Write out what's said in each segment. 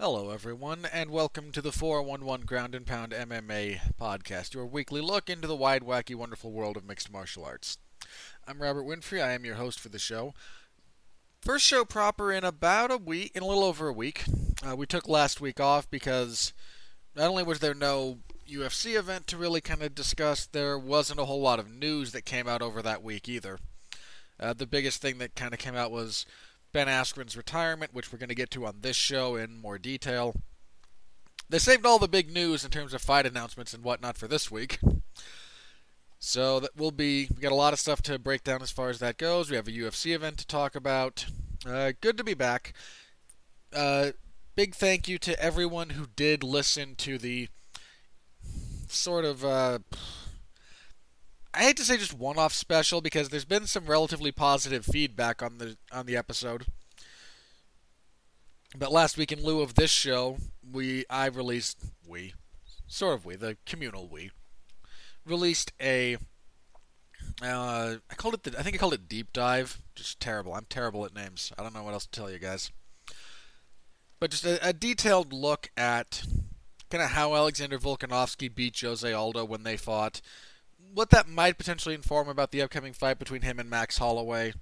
Hello, everyone, and welcome to the 411 Ground and Pound MMA podcast, your weekly look into the wide, wacky, wonderful world of mixed martial arts. I'm Robert Winfrey. I am your host for the show. First show proper in about a week, in a little over a week. Uh, we took last week off because not only was there no UFC event to really kind of discuss, there wasn't a whole lot of news that came out over that week either. Uh, the biggest thing that kind of came out was Ben Askren's retirement, which we're going to get to on this show in more detail. They saved all the big news in terms of fight announcements and whatnot for this week. So that will be we got a lot of stuff to break down as far as that goes. We have a UFC event to talk about. Uh, good to be back. Uh, big thank you to everyone who did listen to the sort of uh, I hate to say just one-off special because there's been some relatively positive feedback on the on the episode. But last week, in lieu of this show, we I released we, sort of we, the communal we, released a. Uh, I called it the I think I called it deep dive. Just terrible. I'm terrible at names. I don't know what else to tell you guys. But just a, a detailed look at kind of how Alexander Volkanovski beat Jose Aldo when they fought what that might potentially inform about the upcoming fight between him and Max Holloway.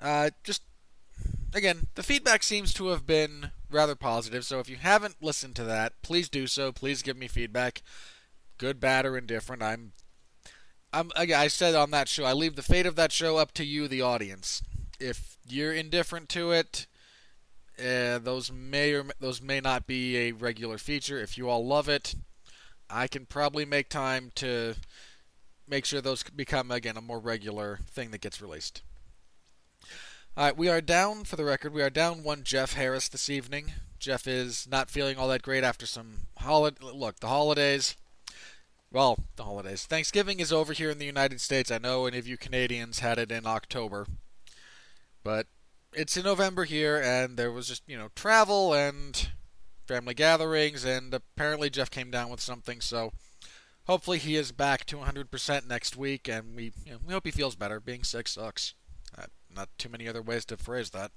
Uh, just again, the feedback seems to have been rather positive. So if you haven't listened to that, please do so. Please give me feedback, good, bad, or indifferent. I'm, I'm. I said on that show, I leave the fate of that show up to you, the audience. If you're indifferent to it, uh, those may or those may not be a regular feature. If you all love it, I can probably make time to make sure those become again a more regular thing that gets released. All right, we are down for the record. We are down one Jeff Harris this evening. Jeff is not feeling all that great after some holiday. Look, the holidays. Well, the holidays. Thanksgiving is over here in the United States. I know any of you Canadians had it in October, but it's in November here, and there was just you know travel and family gatherings, and apparently Jeff came down with something. So hopefully he is back to 100% next week, and we you know, we hope he feels better. Being sick sucks. Uh, not too many other ways to phrase that.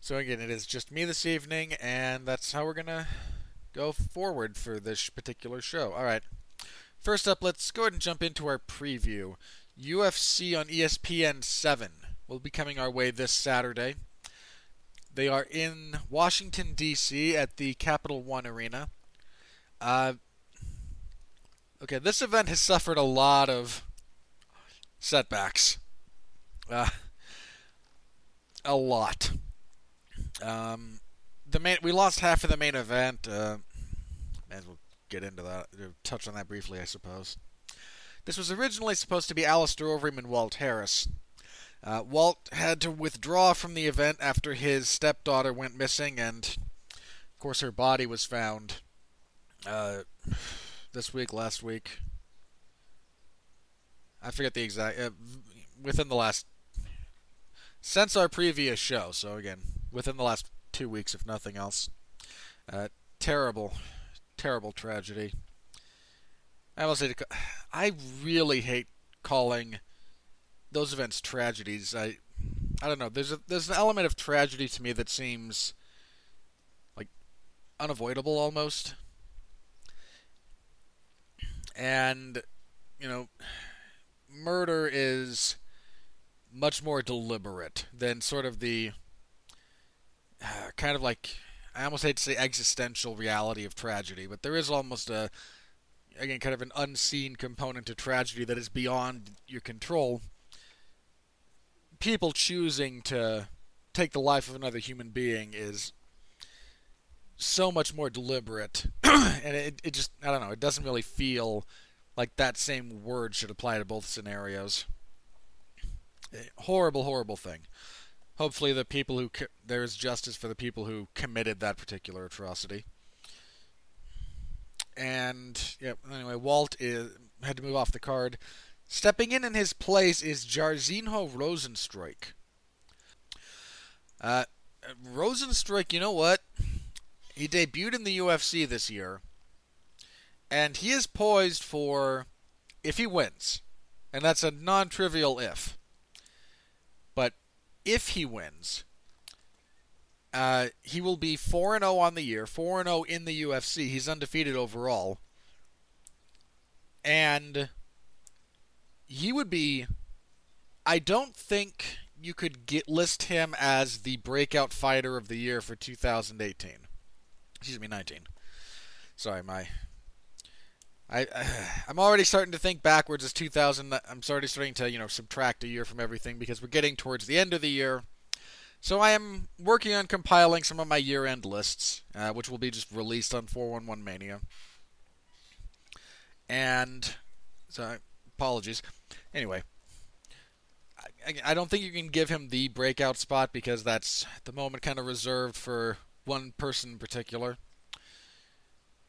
So again, it is just me this evening, and that's how we're gonna go forward for this particular show. All right. First up, let's go ahead and jump into our preview. UFC on ESPN 7 will be coming our way this Saturday. They are in Washington, D.C. at the Capital One Arena. Uh, okay, this event has suffered a lot of setbacks. Uh, a lot. Um, the main we lost half of the main event. Uh, may as well get into that. Touch on that briefly, I suppose. This was originally supposed to be Alistair Overeem and Walt Harris. Uh, Walt had to withdraw from the event after his stepdaughter went missing, and of course her body was found uh, this week, last week. I forget the exact. Uh, within the last. Since our previous show, so again, within the last two weeks, if nothing else. Uh, terrible, terrible tragedy. I will say, I really hate calling those events tragedies. I I don't know. There's a there's an element of tragedy to me that seems like unavoidable almost. And you know, murder is much more deliberate than sort of the uh, kind of like I almost hate to say existential reality of tragedy, but there is almost a again kind of an unseen component to tragedy that is beyond your control. People choosing to take the life of another human being is so much more deliberate and it, it just i don't know it doesn't really feel like that same word should apply to both scenarios horrible horrible thing hopefully the people who there is justice for the people who committed that particular atrocity and yeah anyway walt is, had to move off the card Stepping in in his place is Jairzinho Rozenstruik. Uh, Rozenstruik, you know what? He debuted in the UFC this year, and he is poised for if he wins, and that's a non-trivial if. But if he wins, Uh, he will be 4 0 on the year, 4 0 in the UFC. He's undefeated overall. And he would be. I don't think you could get list him as the breakout fighter of the year for 2018. Excuse me, 19. Sorry, my I, I'm already starting to think backwards as 2000. I'm already starting to you know subtract a year from everything because we're getting towards the end of the year. So I am working on compiling some of my year-end lists, uh, which will be just released on 411 Mania. And so apologies. Anyway, I, I don't think you can give him the breakout spot because that's at the moment kind of reserved for one person in particular.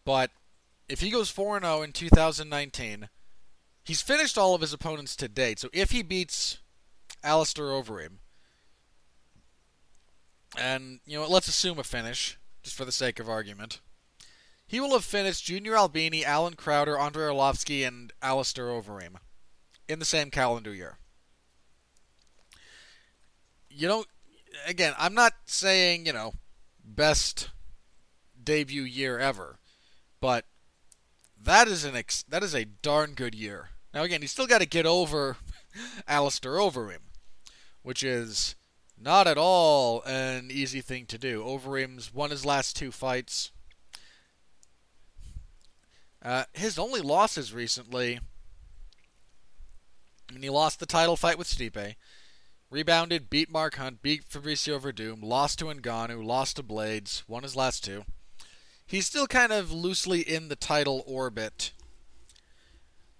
But if he goes 4 0 in 2019, he's finished all of his opponents to date. So if he beats Alistair Overeem, and, you know, let's assume a finish, just for the sake of argument, he will have finished Junior Albini, Allen Crowder, Andrei Arlovsky, and Alistair Overeem in the same calendar year. You know, again, I'm not saying, you know, best debut year ever, but that is an ex- that is a darn good year. Now again, he's still got to get over Alistair Overeem, which is not at all an easy thing to do. Overeem's won his last two fights. Uh, his only losses recently. I mean, he lost the title fight with Stipe, rebounded, beat Mark Hunt, beat Fabricio Werdum, lost to Ngannou, lost to Blaydes, won his last two he's still kind of loosely in the title orbit,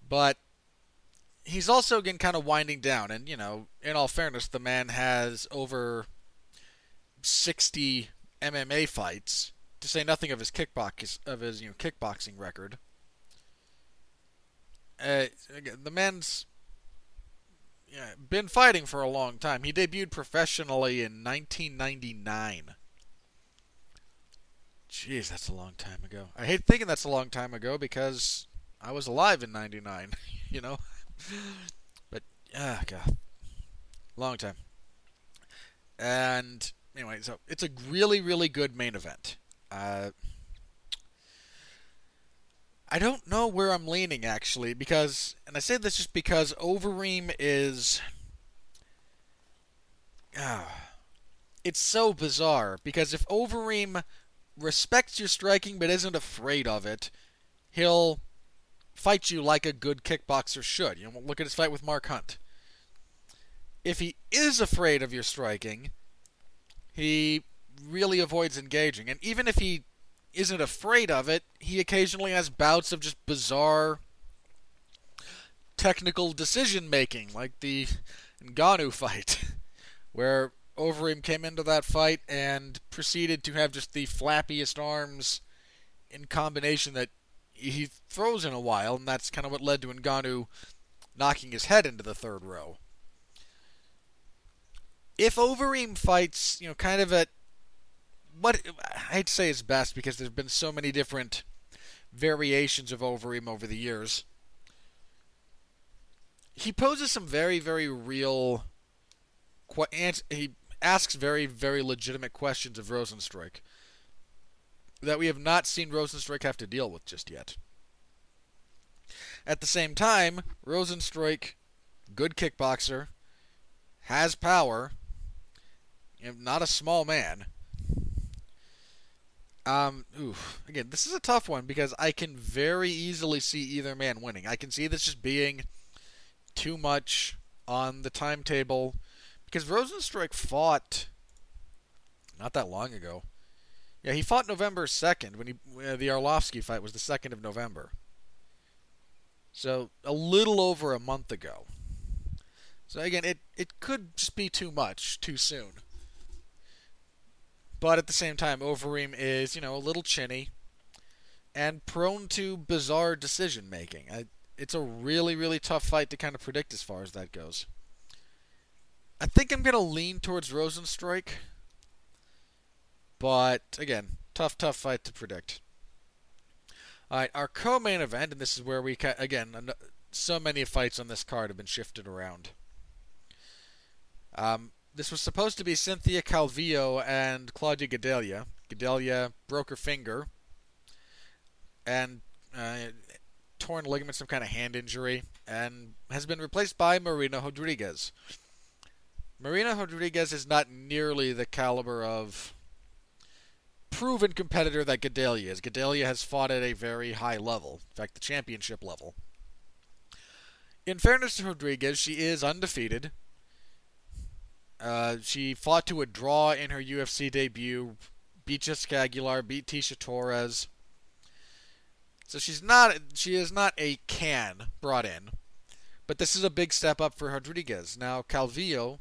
but he's also again kind of winding down. And you know, in all fairness, the man has over sixty MMA fights, to say nothing of his kickbox of his you know kickboxing record. Uh, the man's yeah, been fighting for a long time. He debuted professionally in 1999. Jeez, that's a long time ago. I hate thinking that's a long time ago because I was alive in '99. you know, but ah, God, long time. And anyway, so it's a really, really good main event. Uh, I don't know where I'm leaning actually because, and I say this just because Overeem is. Ah, it's so bizarre because if Overeem respects your striking but isn't afraid of it, he'll fight you like a good kickboxer should. You know, look at his fight with Mark Hunt. If he is afraid of your striking, he really avoids engaging. And even if he isn't afraid of it, he occasionally has bouts of just bizarre technical decision making, like the Ngannou fight, where Overeem came into that fight and proceeded to have just the flappiest arms in combination that he throws in a while, and that's kind of what led to Ngannou knocking his head into the third row. If Overeem fights, you know, kind of at what I'd say is best because there's been so many different variations of Overeem over the years. He poses some very, very real. He asks very, very legitimate questions of Rozenstruik that we have not seen Rozenstruik have to deal with just yet. At the same time, Rozenstruik, good kickboxer, has power, not a small man. Um, oof. Again, this is a tough one because I can very easily see either man winning. I can see this just being too much on the timetable because Rozenstruik fought not that long ago. Yeah, he fought November 2nd when he uh, the Arlovsky fight was the 2nd of November. So, a little over a month ago. So again, it it could just be too much too soon. But at the same time, Overeem is, you know, a little chinny and prone to bizarre decision making. It's a really, really tough fight to kind of predict as far as that goes. I think I'm going to lean towards Rozenstruik. But, again, tough, tough fight to predict. Alright, our co-main event, and this is where we, ca- again, so many fights on this card have been shifted around. Um, this was supposed to be Cynthia Calvillo and Claudia Gadelha. Gadelha broke her finger and uh, torn ligament, some kind of hand injury, and has been replaced by Marina Rodriguez. Marina Rodriguez is not nearly the caliber of proven competitor that Gadelha is. Gadelha has fought at a very high level, in fact, the championship level. In fairness to Rodriguez, she is undefeated. Uh, she fought to a draw in her UFC debut, beat Jessica Aguilar, beat Tecia Torres. So she's not she is not a can brought in, but this is a big step up for Rodriguez. Now Calvillo,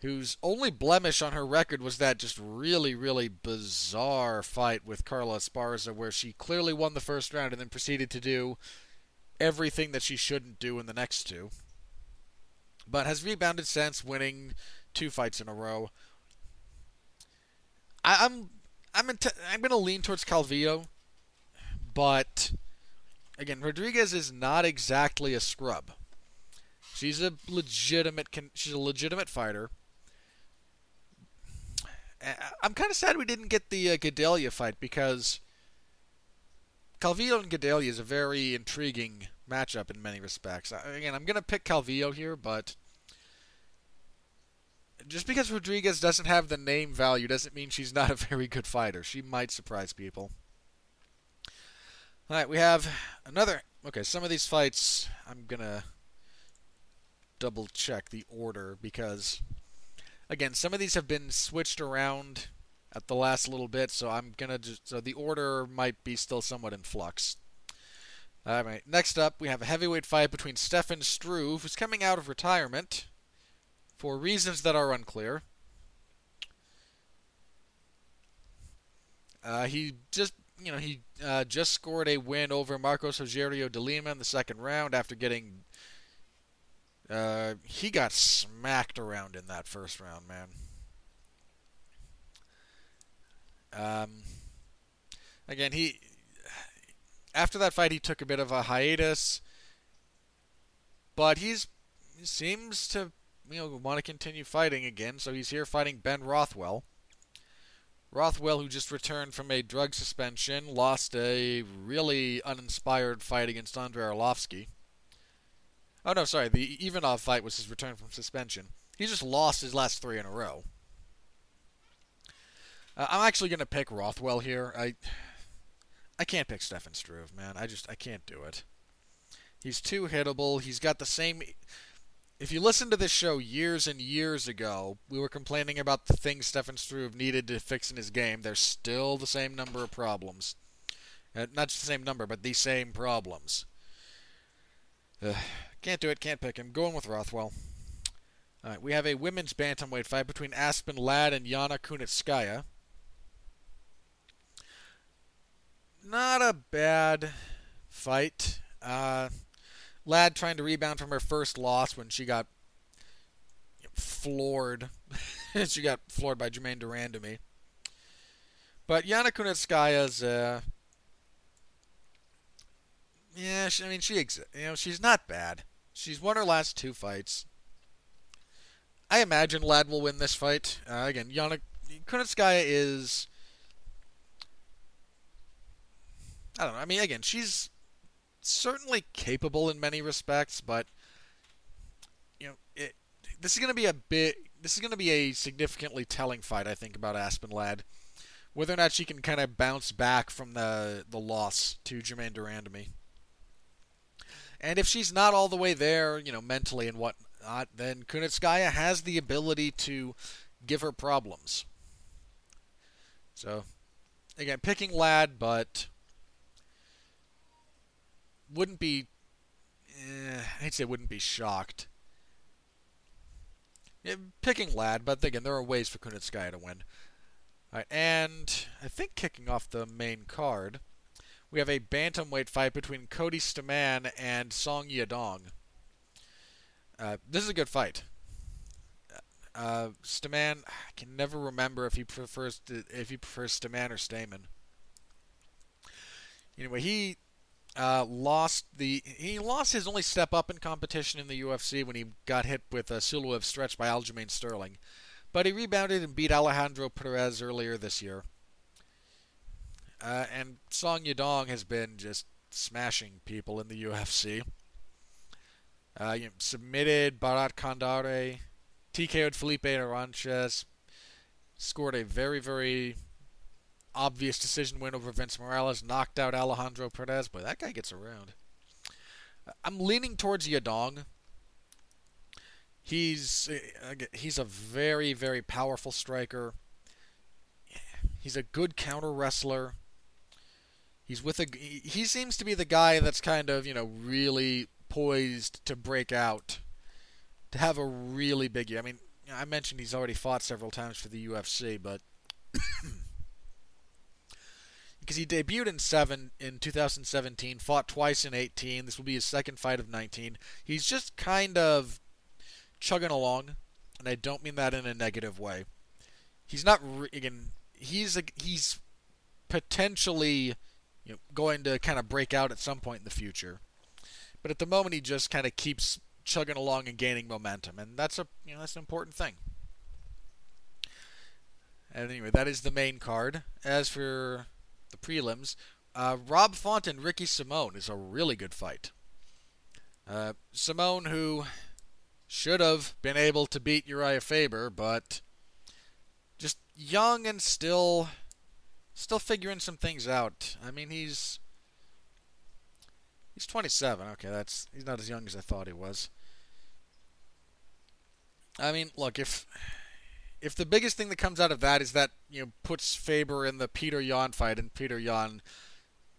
whose only blemish on her record was that just really really bizarre fight with Carla Esparza, where she clearly won the first round and then proceeded to do everything that she shouldn't do in the next two but has rebounded since, winning two fights in a row. I, am I'm I'm, I'm to lean towards Calvillo, but again, Rodriguez is not exactly a scrub. She's a legitimate she's a legitimate fighter. I'm kind of sad we didn't get the uh, Gadelha fight because Calvillo and Gadelha is a very intriguing matchup in many respects. Again, I'm going to pick Calvillo here, but just because Rodriguez doesn't have the name value doesn't mean she's not a very good fighter. She might surprise people. All right, we have another. Okay, some of these fights I'm going to double check the order because again, some of these have been switched around at the last little bit, so I'm gonna just so the order might be still somewhat in flux. All right. Next up, we have a heavyweight fight between Stefan Struve, who's coming out of retirement for reasons that are unclear. Uh, he just, you know, he uh, just scored a win over Marcos Rogerio de Lima in the second round after getting. Uh, he got smacked around in that first round, man. Um, again, he after that fight, he took a bit of a hiatus, but he's he seems to you know want to continue fighting again. So he's here fighting Ben Rothwell. Rothwell, who just returned from a drug suspension, lost a really uninspired fight against Andrei Arlovsky. Oh no, sorry, the Ivanov fight was his return from suspension. He just lost his last three in a row. Uh, I'm actually going to pick Rothwell here. I I can't pick Stefan Struve, man. I just I can't do it. He's too hittable. He's got the same. If you listen to this show years and years ago, we were complaining about the things Stefan Struve needed to fix in his game. There's still the same number of problems. Uh, not just the same number, but the same problems. Can't do it. Can't pick him. Going with Rothwell. All right, we have a women's bantamweight fight between Aspen Ladd and Yana Kunitskaya. Not a bad fight. Uh, Ladd trying to rebound from her first loss when she got floored. she got floored by Germaine to me. But Yana Kunitskaya's, uh, yeah, she, I mean, she, you know, she's not bad. She's won her last two fights. I imagine Ladd will win this fight. Uh, again, Yana Kunitskaya is I don't know. I mean, again, she's certainly capable in many respects, but you know, it, this is going to be a bit. This is going to be a significantly telling fight, I think, about Aspen Ladd. Whether or not she can kind of bounce back from the the loss to Germaine de Randamie. And if she's not all the way there, you know, mentally and whatnot, then Kunitskaya has the ability to give her problems. So, again, picking Ladd, but wouldn't be. Eh, I'd say wouldn't be shocked. Yeah, picking Ladd, but again, there are ways for Kunitskaya to win. And I think kicking off the main card, we have a bantamweight fight between Cody Stamann and Song Yadong. Uh, this is a good fight. Uh, Stamann, I can never remember if he prefers to, if he prefers Stamann or Stamen. Anyway, he uh, lost the he lost his only step up in competition in the UFC when he got hit with a Suloev stretch by Aljamain Sterling, but he rebounded and beat Alejandro Perez earlier this year. Uh, and Song Yadong has been just smashing people in the UFC. Uh, you know, submitted Bharat Kandare, TKO'd Felipe Arantes, scored a very, very obvious decision win over Vince Morales, knocked out Alejandro Perez. Boy, that guy gets around. I'm leaning towards Yadong. He's uh, he's a very very powerful striker. He's a good counter wrestler. He's with a he seems to be the guy that's kind of, you know, really poised to break out. To have a really big year. I mean, I mentioned he's already fought several times for the UFC, but because he debuted in seven in 2017, fought twice in 18. This will be his second fight of 19. He's just kind of chugging along, and I don't mean that in a negative way. He's not again. He's a, he's potentially you know, going to kind of break out at some point in the future, but at the moment he just kind of keeps chugging along and gaining momentum, and that's a you know that's an important thing. And anyway, that is the main card. As for the prelims. Uh, Rob Font and Ricky Simone is a really good fight. Uh, Simone, who should have been able to beat Urijah Faber, but just young and still, still figuring some things out. I mean, he's he's 27. Okay, that's he's not as young as I thought he was. I mean, look if if the biggest thing that comes out of that is that you know puts Faber in the Petr Yan fight, and Petr Yan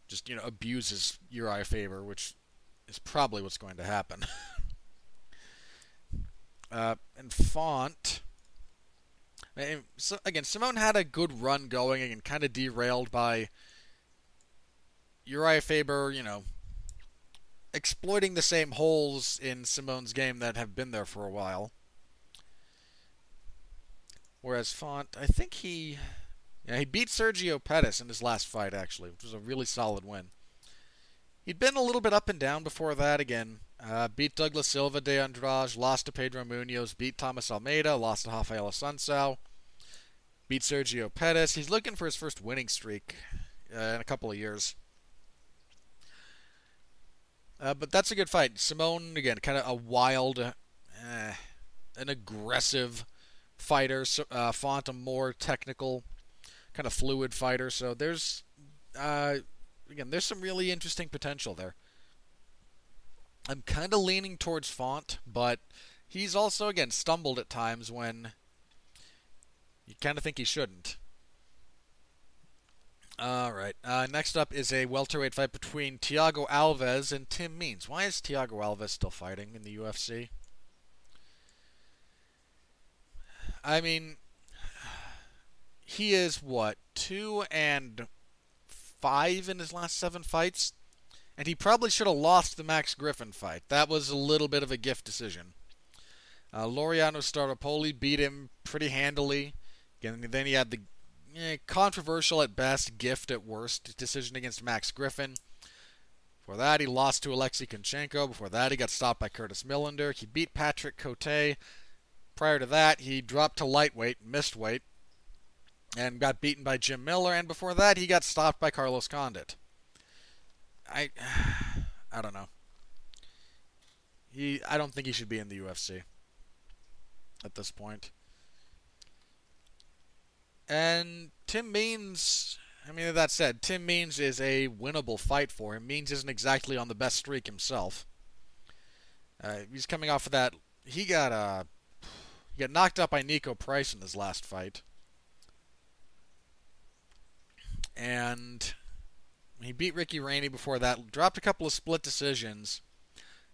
just you know abuses Urijah Faber, which is probably what's going to happen. uh, and Font. So again, Simone had a good run going and kind of derailed by Urijah Faber, you know, exploiting the same holes in Simone's game that have been there for a while. Whereas Font, I think he yeah, he beat Sergio Pettis in his last fight actually, which was a really solid win. He'd been a little bit up and down before that again. Uh, beat Douglas Silva de Andrade, lost to Pedro Munhoz, beat Thomas Almeida, lost to Rafael Assunção, beat Sergio Pettis. He's looking for his first winning streak uh, in a couple of years. Uh, but that's a good fight. Simone, again, kind of a wild, uh, an aggressive fighter. Uh, Font a more technical, kind of fluid fighter. So there's uh, again there's some really interesting potential there. I'm kind of leaning towards Font, but he's also again stumbled at times when you kind of think he shouldn't. All right. Uh, next up is a welterweight fight between Thiago Alves and Tim Means. Why is Thiago Alves still fighting in the UFC? I mean, he is what two and five in his last seven fights, and he probably should have lost the Max Griffin fight. That was a little bit of a gift decision. Uh, Laureano Staropoli beat him pretty handily. And then he had the eh, controversial at best, gift at worst decision against Max Griffin. Before that, he lost to Alexei Kunchenko. Before that, he got stopped by Curtis Millender. He beat Patrick Cote. Prior to that, he dropped to lightweight, missed weight, and got beaten by Jim Miller. And before that, he got stopped by Carlos Condit. I, I don't know. He, I don't think he should be in the UFC at this point. And Tim Means, I mean, that said, Tim Means is a winnable fight for him. Means isn't exactly on the best streak himself. Uh, he's coming off of that. He got a he got knocked out by Niko Price in his last fight. And he beat Ricky Rainey before that. Dropped a couple of split decisions.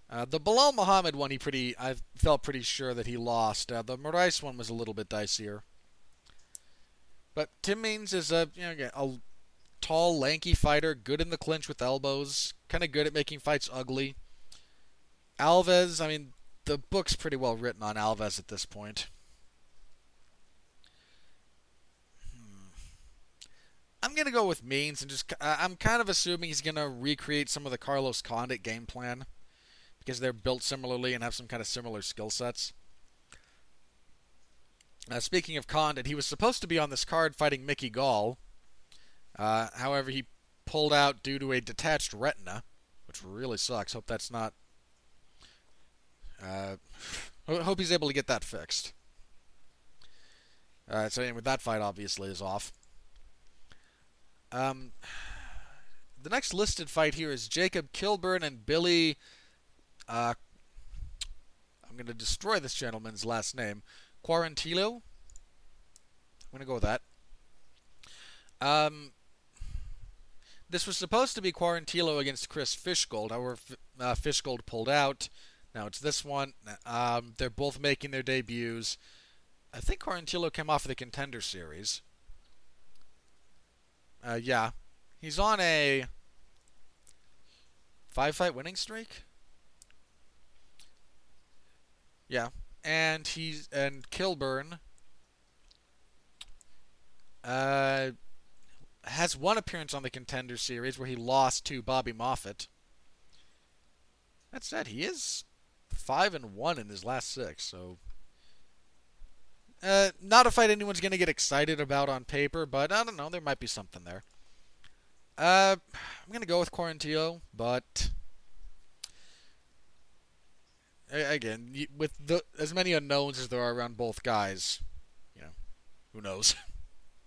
Uh, the Belal Muhammad one, he pretty, I felt pretty sure that he lost. Uh, the Moraes one was a little bit dicier. But Tim Means is a, you know, a tall, lanky fighter, good in the clinch with elbows, kind of good at making fights ugly. Alves, I mean, the book's pretty well written on Alves at this point. Hmm. I'm gonna go with Means and just I'm kind of assuming he's gonna recreate some of the Carlos Condit game plan because they're built similarly and have some kind of similar skill sets. Uh, speaking of Condit, he was supposed to be on this card fighting Mickey Gall. Uh, however, he pulled out due to a detached retina, which really sucks. Hope that's not. Uh, hope he's able to get that fixed. Uh, so anyway, that fight obviously is off. Um, the next listed fight here is Jacob Kilburn and Billy. Uh, I'm going to destroy this gentleman's last name. Quarantillo. I'm going to go with that. Um, this was supposed to be Quarantillo against Chris Fishgold. However, uh, Fishgold pulled out. Now it's this one. Um, they're both making their debuts. I think Quarantillo came off of the contender series. Uh, yeah, he's on a five fight winning streak. Yeah, and he's and Kilburn uh, has one appearance on the contender series where he lost to Bobby Moffett. That said, he is five and one in his last six, so uh, not a fight anyone's going to get excited about on paper, but I don't know. There might be something there. Uh, I'm going to go with Quarantillo, but again, with the as many unknowns as there are around both guys, you know, who knows?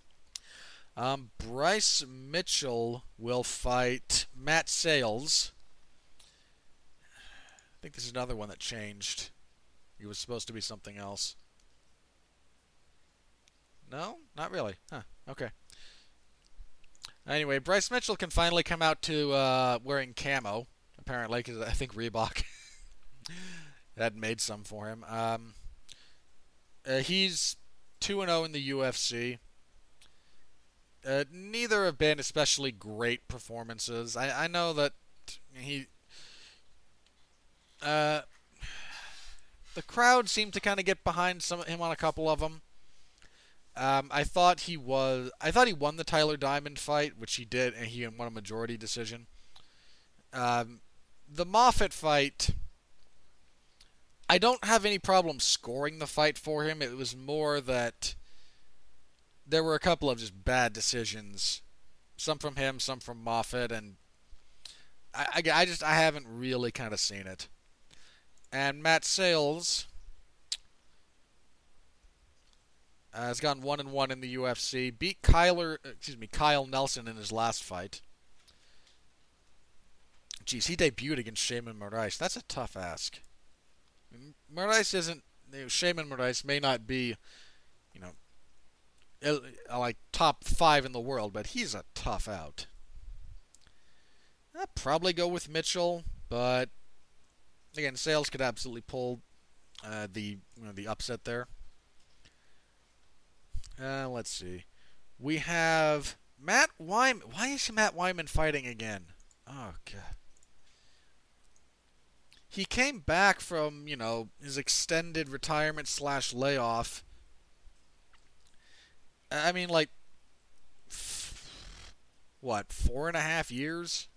um, Bryce Mitchell will fight Matt Sayles. Think this is another one that changed. He was supposed to be something else. No, not really. Huh. Okay. Anyway, Bryce Mitchell can finally come out to uh, wearing camo, apparently, because I think Reebok had made some for him. Um, uh, he's 2 0 in the UFC. Uh, neither have been especially great performances. I, I know that he. Uh, the crowd seemed to kind of get behind some him on a couple of them. Um, I thought he was. I thought he won the Tyler Diamond fight, which he did, and he won a majority decision. Um, the Moffett fight. I don't have any problem scoring the fight for him. It was more that there were a couple of just bad decisions, some from him, some from Moffett, and I, I, I just I haven't really kind of seen it. And Matt Sayles Uh, has gone one and one in the UFC. Beat Kyler, excuse me, Kyle Nelson in his last fight. Jeez, he debuted against Sheymon Moraes. That's a tough ask. Moraes isn't. You know, Sheymon Moraes may not be, you know, like top five in the world, but he's a tough out. I'd probably go with Mitchell, but again, Sayles could absolutely pull uh, the you know, the upset there. Uh, let's see. We have Matt Wiman. Why is Matt Wiman fighting again? Oh god. He came back from you know his extended retirement slash layoff. I mean, like, what four and a half years?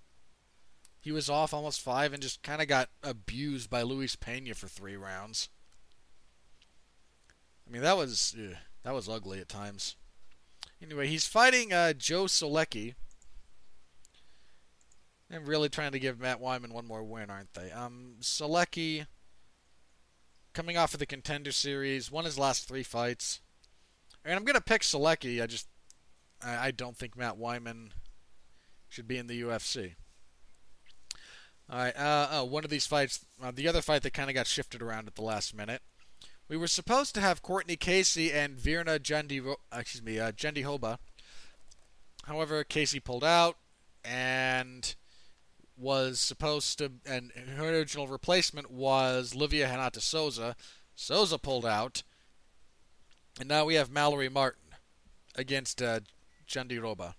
He was off almost five and just kind of got abused by Luis Pena for three rounds. I mean, that was. Ugh. That was ugly at times. Anyway, he's fighting uh, Joe Solecki. I'm really trying to give Matt Wiman one more win, aren't they? Um, Solecki, coming off of the contender series, won his last three fights. And I'm gonna pick Solecki. I just, I, I don't think Matt Wiman should be in the UFC. All right. Uh, oh, one of these fights, uh, the other fight that kind of got shifted around at the last minute. We were supposed to have Courtney Casey and Virna Jendi, excuse me, uh, Jandiroba. However, Casey pulled out and was supposed to, and her original replacement was Livia Renata Souza. Souza pulled out, and now we have Mallory Martin against uh, Jandiroba.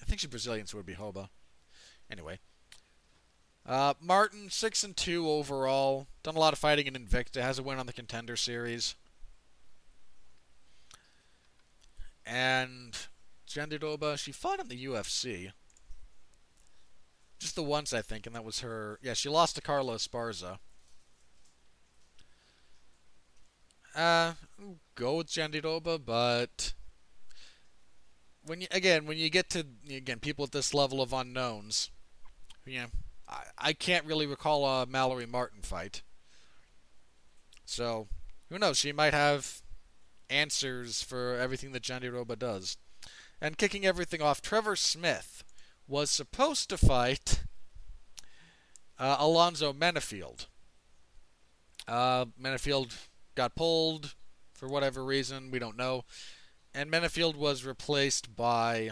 I think she's Brazilian, so it would be Hoba. Anyway, uh, Martin six and two overall. Done a lot of fighting in Invicta. Has a win on the Contender Series. And Jandiroba, she fought in the UFC. Just the once, I think, and that was her. Yeah, she lost to Carla Esparza. Uh, go with Jandiroba, but when you again when you get to again people at this level of unknowns, know, I, can't really recall a Mallory Martin fight. So who knows? She might have answers for everything that Jandiroba does. And kicking everything off, Trevor Smith was supposed to fight uh, Alonzo Menifield. Uh, Menifield got pulled for whatever reason, we don't know. And Menifield was replaced by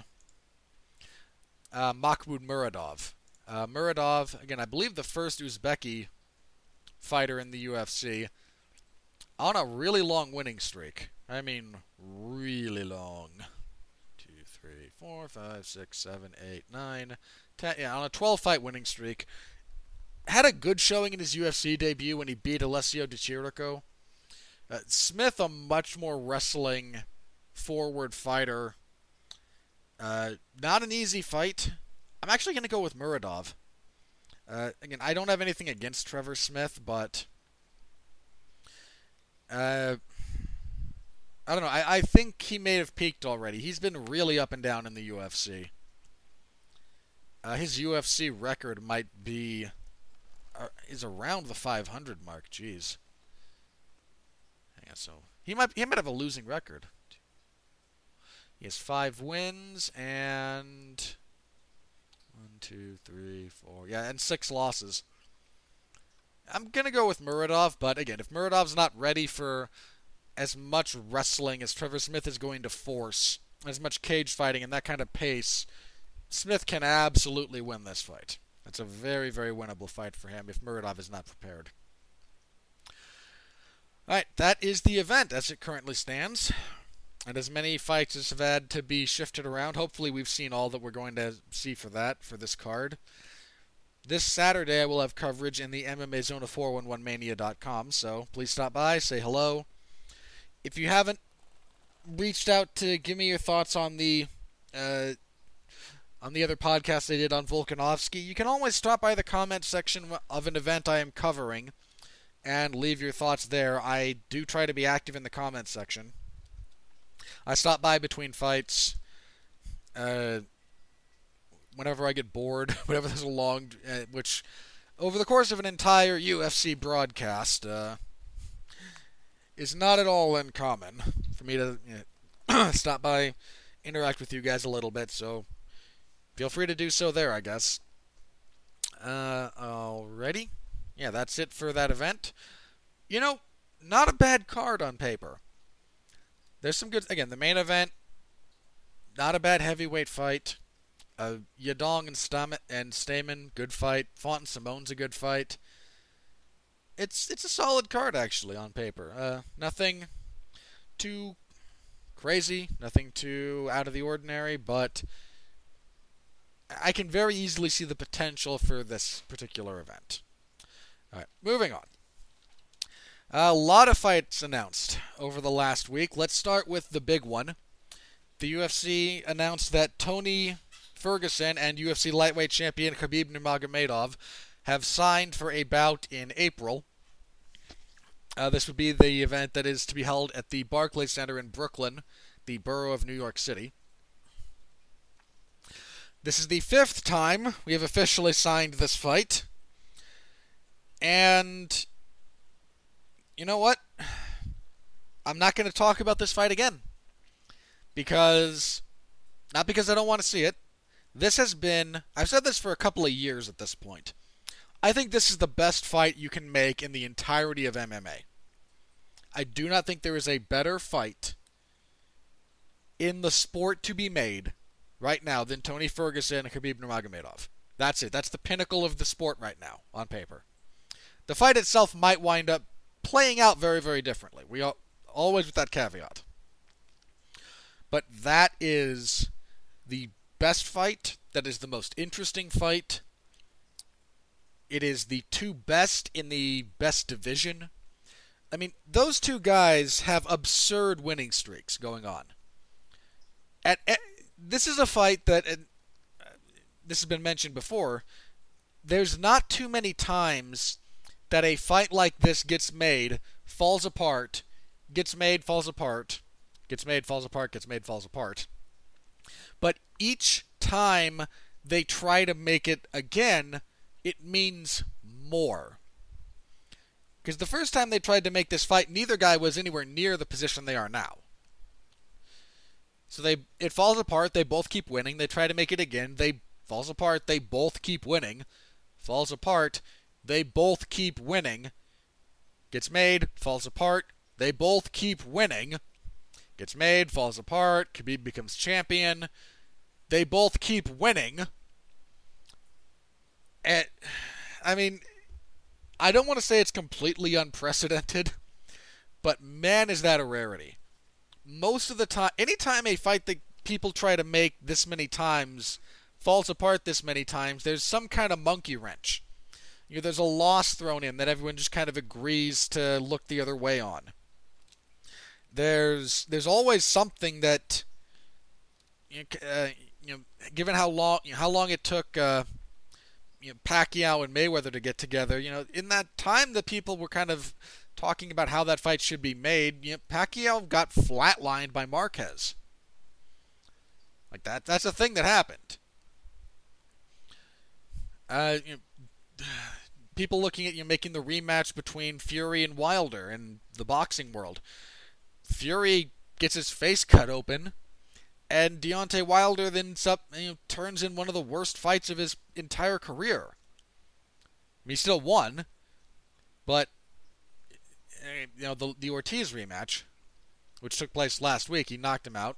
uh, Makhmud Muradov. Uh, Muradov, again, I believe the first Uzbeki fighter in the UFC, on a really long winning streak. I mean, really long. Two, three, four, five, six, seven, eight, nine, ten. Yeah, on a 12 fight winning streak. Had a good showing in his UFC debut when he beat Alessio Di Chirico. Uh, Smith, a much more wrestling forward fighter. Uh, not an easy fight. I'm actually going to go with Muradov. Uh, again, I don't have anything against Trevor Smith, but uh, I don't know. I, I think he may have peaked already. He's been really up and down in the UFC. Uh, his UFC record might be uh, is around the 500 mark. Jeez. Yeah, so he might he might have a losing record. He has five wins and two, three, four. Yeah, and six losses. I'm gonna go with Muradov, but again, if Muradov's not ready for as much wrestling as Trevor Smith is going to force, as much cage fighting and that kind of pace, Smith can absolutely win this fight. It's a very, very winnable fight for him if Muradov is not prepared. Alright, that is the event as it currently stands. And as many fights as have had to be shifted around, hopefully we've seen all that we're going to see for that, for this card. This Saturday I will have coverage in the MMA Zone of 411mania.com, so please stop by, say hello. If you haven't reached out to give me your thoughts on the uh, on the other podcast I did on Volkanovski, you can always stop by the comment section of an event I am covering and leave your thoughts there. I do try to be active in the comment section. I stop by between fights. Uh, whenever I get bored, whenever there's a long, uh, which over the course of an entire UFC broadcast uh, is not at all uncommon for me to you know, stop by, interact with you guys a little bit. So feel free to do so there, I guess. Uh, alrighty, yeah, that's it for that event. You know, not a bad card on paper. There's some good. Again, the main event, not a bad heavyweight fight. Uh, Yadong and Stamann, and Stamann, good fight. Font and Simone's a good fight. It's it's a solid card actually on paper. Uh, nothing too crazy, nothing too out of the ordinary, but I can very easily see the potential for this particular event. All right, moving on. A lot of fights announced over the last week. Let's start with the big one. The UFC announced that Tony Ferguson and UFC lightweight champion Khabib Nurmagomedov have signed for a bout in April. Uh, this would be the event that is to be held at the Barclays Center in Brooklyn, the borough of New York City. This is the fifth time we have officially signed this fight. And you know what? I'm not going to talk about this fight again. Because, not because I don't want to see it, this has been, I've said this for a couple of years at this point. I think this is the best fight you can make in the entirety of MMA. I do not think there is a better fight in the sport to be made right now than Tony Ferguson and Khabib Nurmagomedov. That's it. That's the pinnacle of the sport right now on paper. The fight itself might wind up playing out very, very differently. We all, always with that caveat. But that is the best fight. That is the most interesting fight. It is the two best in the best division. I mean, those two guys have absurd winning streaks going on. At, at this is a fight that, and uh, this has been mentioned before. There's not too many times that a fight like this gets made, falls apart, gets made, falls apart, gets made, falls apart, gets made, falls apart. But each time they try to make it again, it means more. Because the first time they tried to make this fight, neither guy was anywhere near the position they are now. So they it falls apart. They both keep winning. They try to make it again. They falls apart. They both keep winning. Falls apart. They both keep winning. Gets made. Falls apart. They both keep winning. Gets made. Falls apart. Khabib becomes champion. They both keep winning. And, I mean, I don't want to say it's completely unprecedented, but man, is that a rarity. Most of the time, anytime a fight that people try to make this many times falls apart this many times, there's some kind of monkey wrench. Know, there's a loss thrown in that everyone just kind of agrees to look the other way on. There's there's always something that you know, uh, you know given how long you know, how long it took uh, you know, Pacquiao and Mayweather to get together. You know, in that time the people were kind of talking about how that fight should be made, you know, Pacquiao got flatlined by Marquez. Like that. That's a thing that happened. Uh, you know, people looking at you making the rematch between Fury and Wilder in the boxing world. Fury gets his face cut open and Deontay Wilder then you know, turns in one of the worst fights of his entire career. I mean, he still won, but eh, you know the the Ortiz rematch, which took place last week, he knocked him out.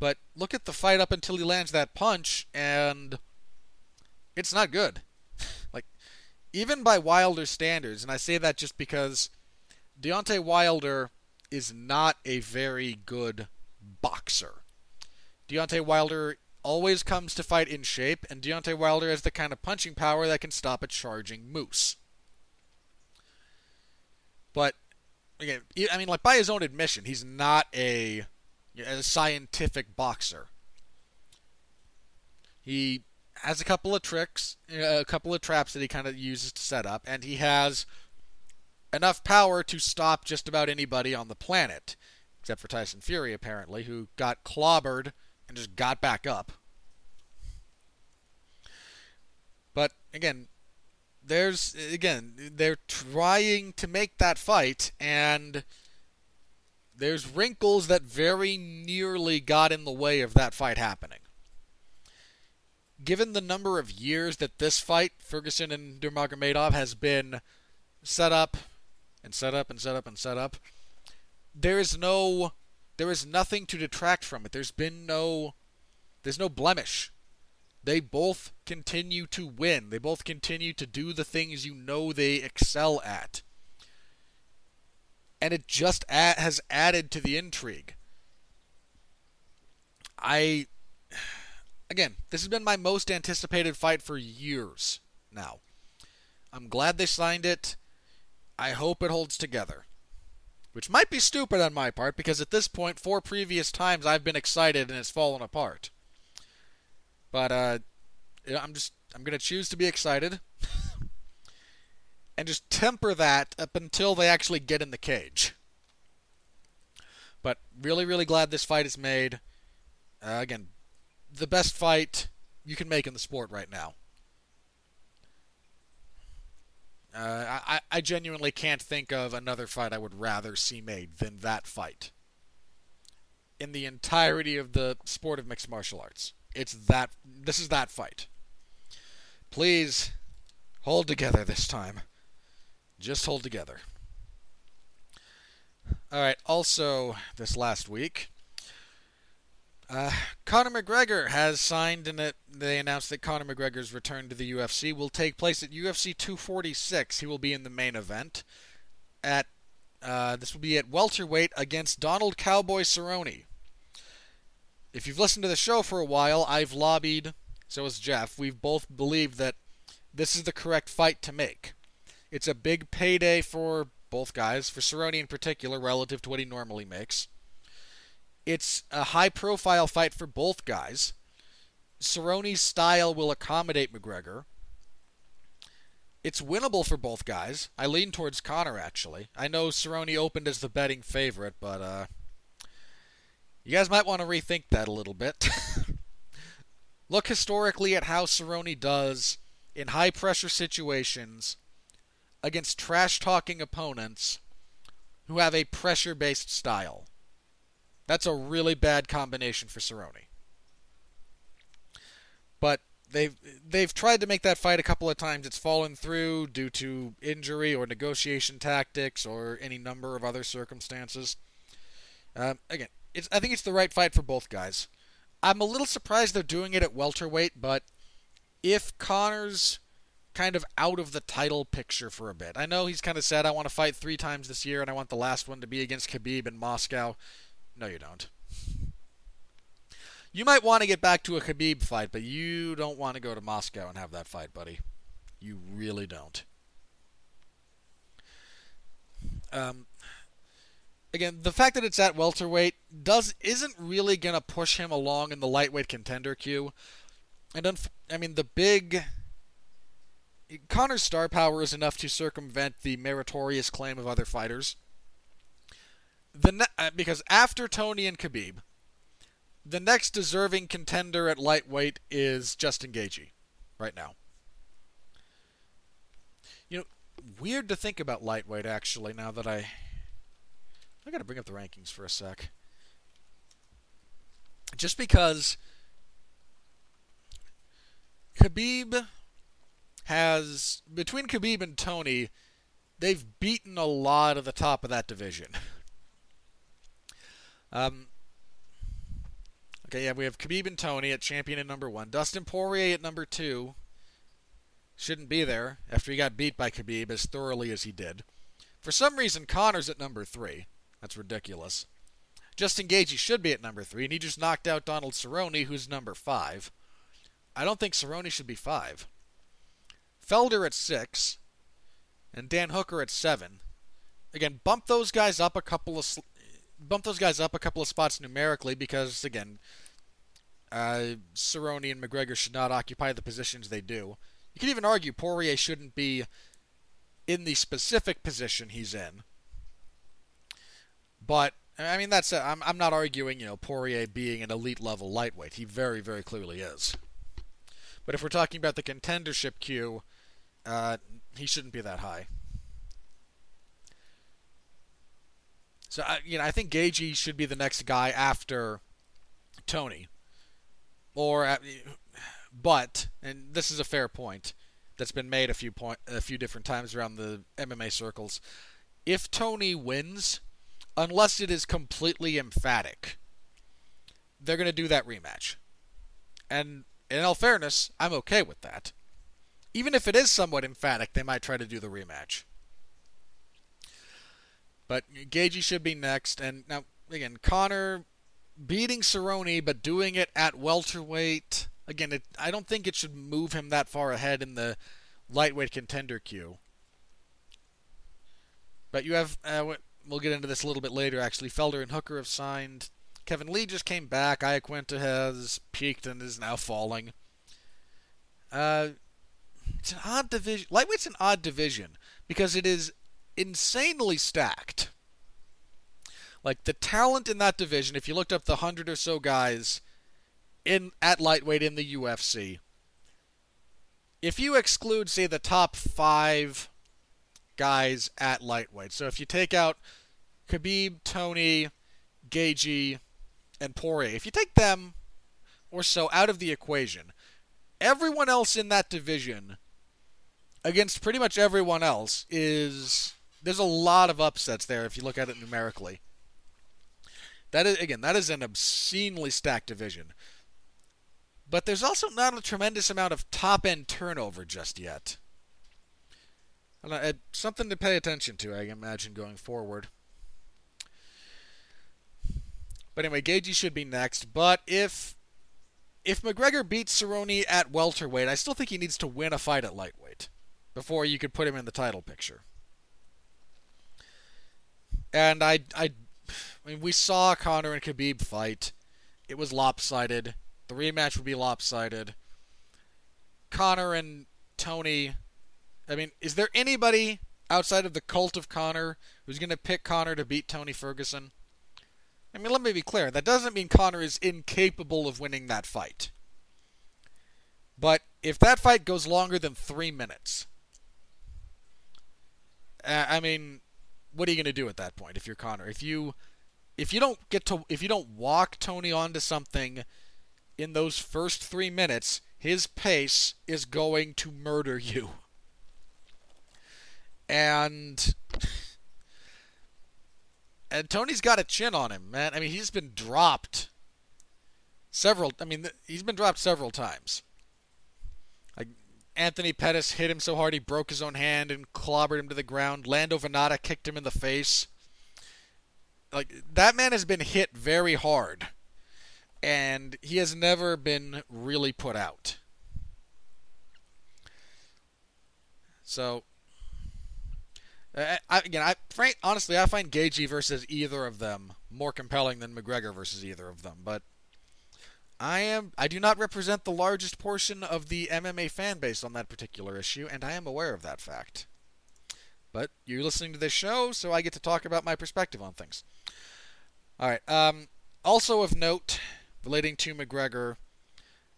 But look at the fight up until he lands that punch, and it's not good. Even by Wilder standards, and I say that just because Deontay Wilder is not a very good boxer. Deontay Wilder always comes to fight in shape, and Deontay Wilder has the kind of punching power that can stop a charging moose. But again, I mean, like by his own admission, he's not a, a scientific boxer. He has a couple of tricks, uh, a couple of traps that he kind of uses to set up, and he has enough power to stop just about anybody on the planet, except for Tyson Fury, apparently, who got clobbered and just got back up. But again, there's again they're trying to make that fight and there's wrinkles that very nearly got in the way of that fight happening. Given the number of years that this fight, Ferguson and Nurmagomedov, has been set up and set up and set up and set up, there is no there is nothing to detract from it. There's been no there's no blemish. They both continue to win. They both continue to do the things you know they excel at. And it just has added to the intrigue. I again, this has been my most anticipated fight for years now. I'm glad they signed it. I hope it holds together which might be stupid on my part because at this point, four previous times I've been excited and it's fallen apart. But uh, I'm just I'm gonna choose to be excited and just temper that up until they actually get in the cage. But really, really glad this fight is made. Uh, again, the best fight you can make in the sport right now. Uh, I, I genuinely can't think of another fight I would rather see made than that fight. In the entirety of the sport of mixed martial arts, it's that. This is that fight. Please hold together this time. Just hold together. All right. Also, this last week, uh, Conor McGregor has signed, and they announced that Conor McGregor's return to the UFC will take place at UFC 246. He will be in the main event. At uh, this will be at welterweight against Donald Cowboy Cerrone. If you've listened to the show for a while, I've lobbied. So has Jeff. We've both believed that this is the correct fight to make. It's a big payday for both guys, for Cerrone in particular, relative to what he normally makes. It's a high profile fight for both guys. Cerrone's style will accommodate McGregor. It's winnable for both guys. I lean towards Conor actually. I know Cerrone opened as the betting favorite, but uh, you guys might want to rethink that a little bit. Look historically at how Cerrone does in high pressure situations against trash talking opponents who have a pressure based style. That's a really bad combination for Cerrone. But they've they've tried to make that fight a couple of times. It's fallen through due to injury or negotiation tactics or any number of other circumstances. Um, again, it's I think it's the right fight for both guys. I'm a little surprised they're doing it at welterweight, but if Conor's kind of out of the title picture for a bit, I know he's kind of said I want to fight three times this year and I want the last one to be against Khabib in Moscow. No, you don't. You might want to get back to a Khabib fight, but you don't want to go to Moscow and have that fight, buddy. You really don't. Um, again, the fact that it's at welterweight does isn't really gonna push him along in the lightweight contender queue. And unf- I mean, the big Conor's star power is enough to circumvent the meritorious claim of other fighters. The ne- uh, because after Tony and Khabib, the next deserving contender at lightweight is Justin Gaethje, right now. You know, weird to think about lightweight actually. Now that I I got to bring up the rankings for a sec. Just because Khabib has between Khabib and Tony, they've beaten a lot of the top of that division. um, okay, yeah, we have Khabib and Tony at champion at number one. Dustin Poirier at number two. Shouldn't be there after he got beat by Khabib as thoroughly as he did. For some reason, Conor's at number three. That's ridiculous. Justin Gaethje should be at number three, and he just knocked out Donald Cerrone, who's number five. I don't think Cerrone should be five. Felder at six, and Dan Hooker at seven. Again, bump those guys up a couple of bump those guys up a couple of spots numerically because again, uh, Cerrone and McGregor should not occupy the positions they do. You could even argue Poirier shouldn't be in the specific position he's in. But I mean, that's i I'm I'm not arguing you know Poirier being an elite level lightweight. He very very clearly is. But if we're talking about the contendership queue, uh, he shouldn't be that high. So I, you know, I think Gaethje should be the next guy after Tony, or at, but and this is a fair point that's been made a few point a few different times around the MMA circles. If Tony wins, unless it is completely emphatic, they're going to do that rematch. And in all fairness, I'm okay with that. Even if it is somewhat emphatic, they might try to do the rematch. But Gaethje should be next. And now, again, Conor beating Cerrone, but doing it at welterweight. Again, it, I don't think it should move him that far ahead in the lightweight contender queue. But you have uh, we'll get into this a little bit later. Actually, Felder and Hooker have signed. Kevin Lee just came back. Iaquinta has peaked and is now falling. Uh, it's an odd division. Lightweight's an odd division because it is insanely stacked. Like the talent in that division, if you looked up the hundred or so guys in at lightweight in the UFC, if you exclude, say, the top five guys at lightweight, so if you take out Khabib, Tony, Gaethje, and Poirier. If you take them or so out of the equation, everyone else in that division against pretty much everyone else is there's a lot of upsets there if you look at it numerically. That is again, that is an obscenely stacked division. But there's also not a tremendous amount of top end turnover just yet. Something to pay attention to, I imagine, going forward. But anyway, Gaethje should be next. But if if McGregor beats Cerrone at welterweight, I still think he needs to win a fight at lightweight before you could put him in the title picture. And I, I, I mean, we saw Conor and Khabib fight. It was lopsided. The rematch would be lopsided. Conor and Tony. I mean, is there anybody outside of the cult of Conor who's going to pick Conor to beat Tony Ferguson? I mean, let me be clear. That doesn't mean Conor is incapable of winning that fight. But if that fight goes longer than three minutes, I mean, what are you going to do at that point if you're Conor? If you if you don't get to if you don't walk Tony onto something in those first three minutes, his pace is going to murder you. And and Tony's got a chin on him, man. I mean, he's been dropped several. I mean, he's been dropped several times. Anthony Pettis hit him so hard he broke his own hand and clobbered him to the ground. Lando Vannata kicked him in the face. Like that man has been hit very hard, and he has never been really put out. So I, again, I frank, honestly I find Gaethje versus either of them more compelling than McGregor versus either of them. But I am I do not represent the largest portion of the MMA fan base on that particular issue, and I am aware of that fact. But you're listening to this show, so I get to talk about my perspective on things. All right. Um, also of note, relating to McGregor,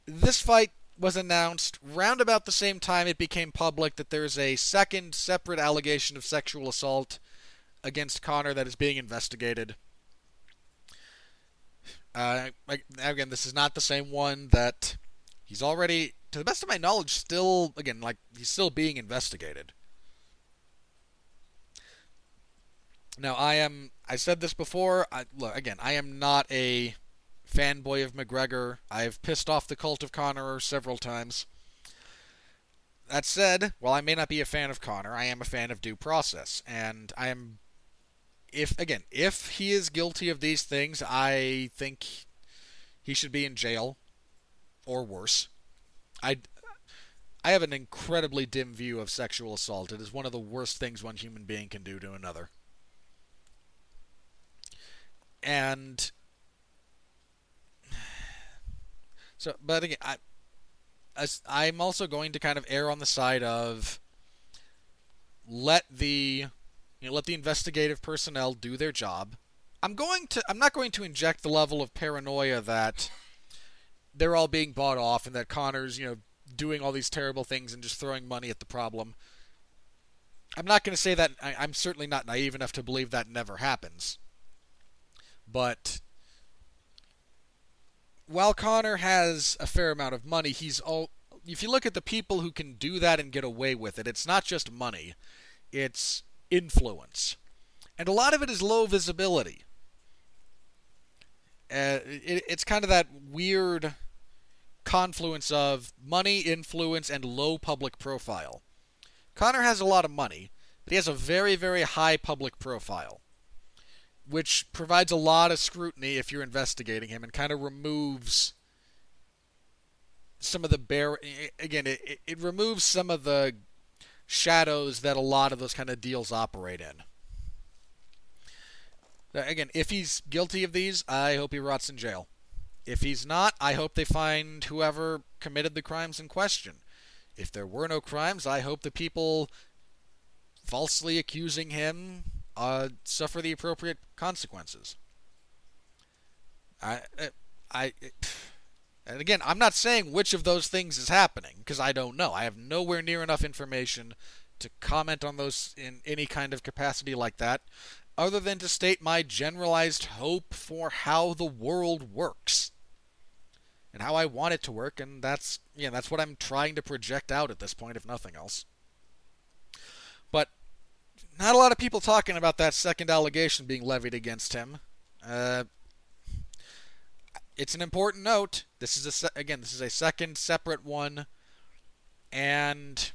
this fight was announced round about the same time it became public that there's a second separate allegation of sexual assault against Conor that is being investigated. Uh, again, this is not the same one that he's already, to the best of my knowledge, still again like he's still being investigated. Now, I am. I said this before. I, look again. I am not a fanboy of McGregor. I've pissed off the cult of Conor several times. That said, while I may not be a fan of Conor, I am a fan of due process, and I am. If again, if he is guilty of these things, I think he should be in jail, or worse. I. I have an incredibly dim view of sexual assault. It is one of the worst things one human being can do to another. And So, but again, I, I'm also going to kind of err on the side of let the you know, let the investigative personnel do their job. I'm going to I'm not going to inject the level of paranoia that they're all being bought off and that Conor's, you know, doing all these terrible things and just throwing money at the problem. I'm not going to say that I, I'm certainly not naive enough to believe that never happens. But while Conor has a fair amount of money, he's all. If you look at the people who can do that and get away with it, it's not just money, it's influence. And a lot of it is low visibility. Uh, it, it's kind of that weird confluence of money, influence, and low public profile. Conor has a lot of money, but he has a very, very high public profile which provides a lot of scrutiny if you're investigating him and kind of removes some of the bear again it, it removes some of the shadows that a lot of those kind of deals operate in. Again if he's guilty of these i hope he rots in jail. If he's not i hope they find whoever committed the crimes in question. If there were no crimes i hope the people falsely accusing him uh, suffer the appropriate consequences. I, I, and again, I'm not saying which of those things is happening because I don't know. I have nowhere near enough information to comment on those in any kind of capacity like that, other than to state my generalized hope for how the world works and how I want it to work, and that's yeah, that's what I'm trying to project out at this point, if nothing else. But not a lot of people talking about that second allegation being levied against him. Uh, it's an important note. This is a se- again, this is a second separate one, and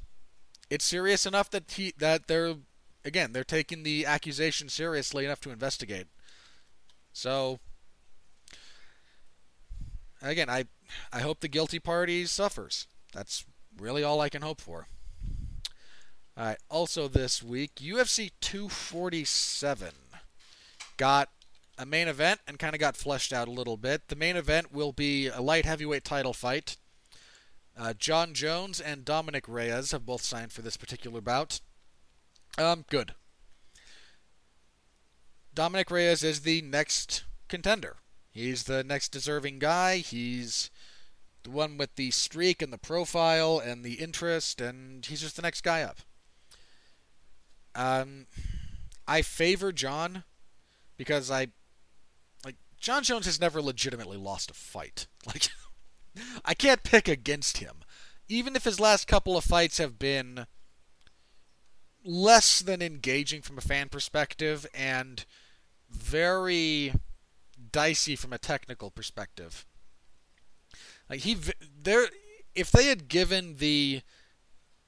it's serious enough that he that they're again they're taking the accusation seriously enough to investigate. So again, I I hope the guilty party suffers. That's really all I can hope for. All right. Also this week, UFC 247 got a main event and kind of got fleshed out a little bit. The main event will be a light heavyweight title fight. Uh, Jon Jones and Dominic Reyes have both signed for this particular bout. Um, good. Dominic Reyes is the next contender. He's the next deserving guy. He's the one with the streak and the profile and the interest, and he's just the next guy up. Um, I favor Jon because I Jon Jones has never legitimately lost a fight. Like I can't pick against him. Even if his last couple of fights have been less than engaging from a fan perspective and very dicey from a technical perspective. Like he there if they had given the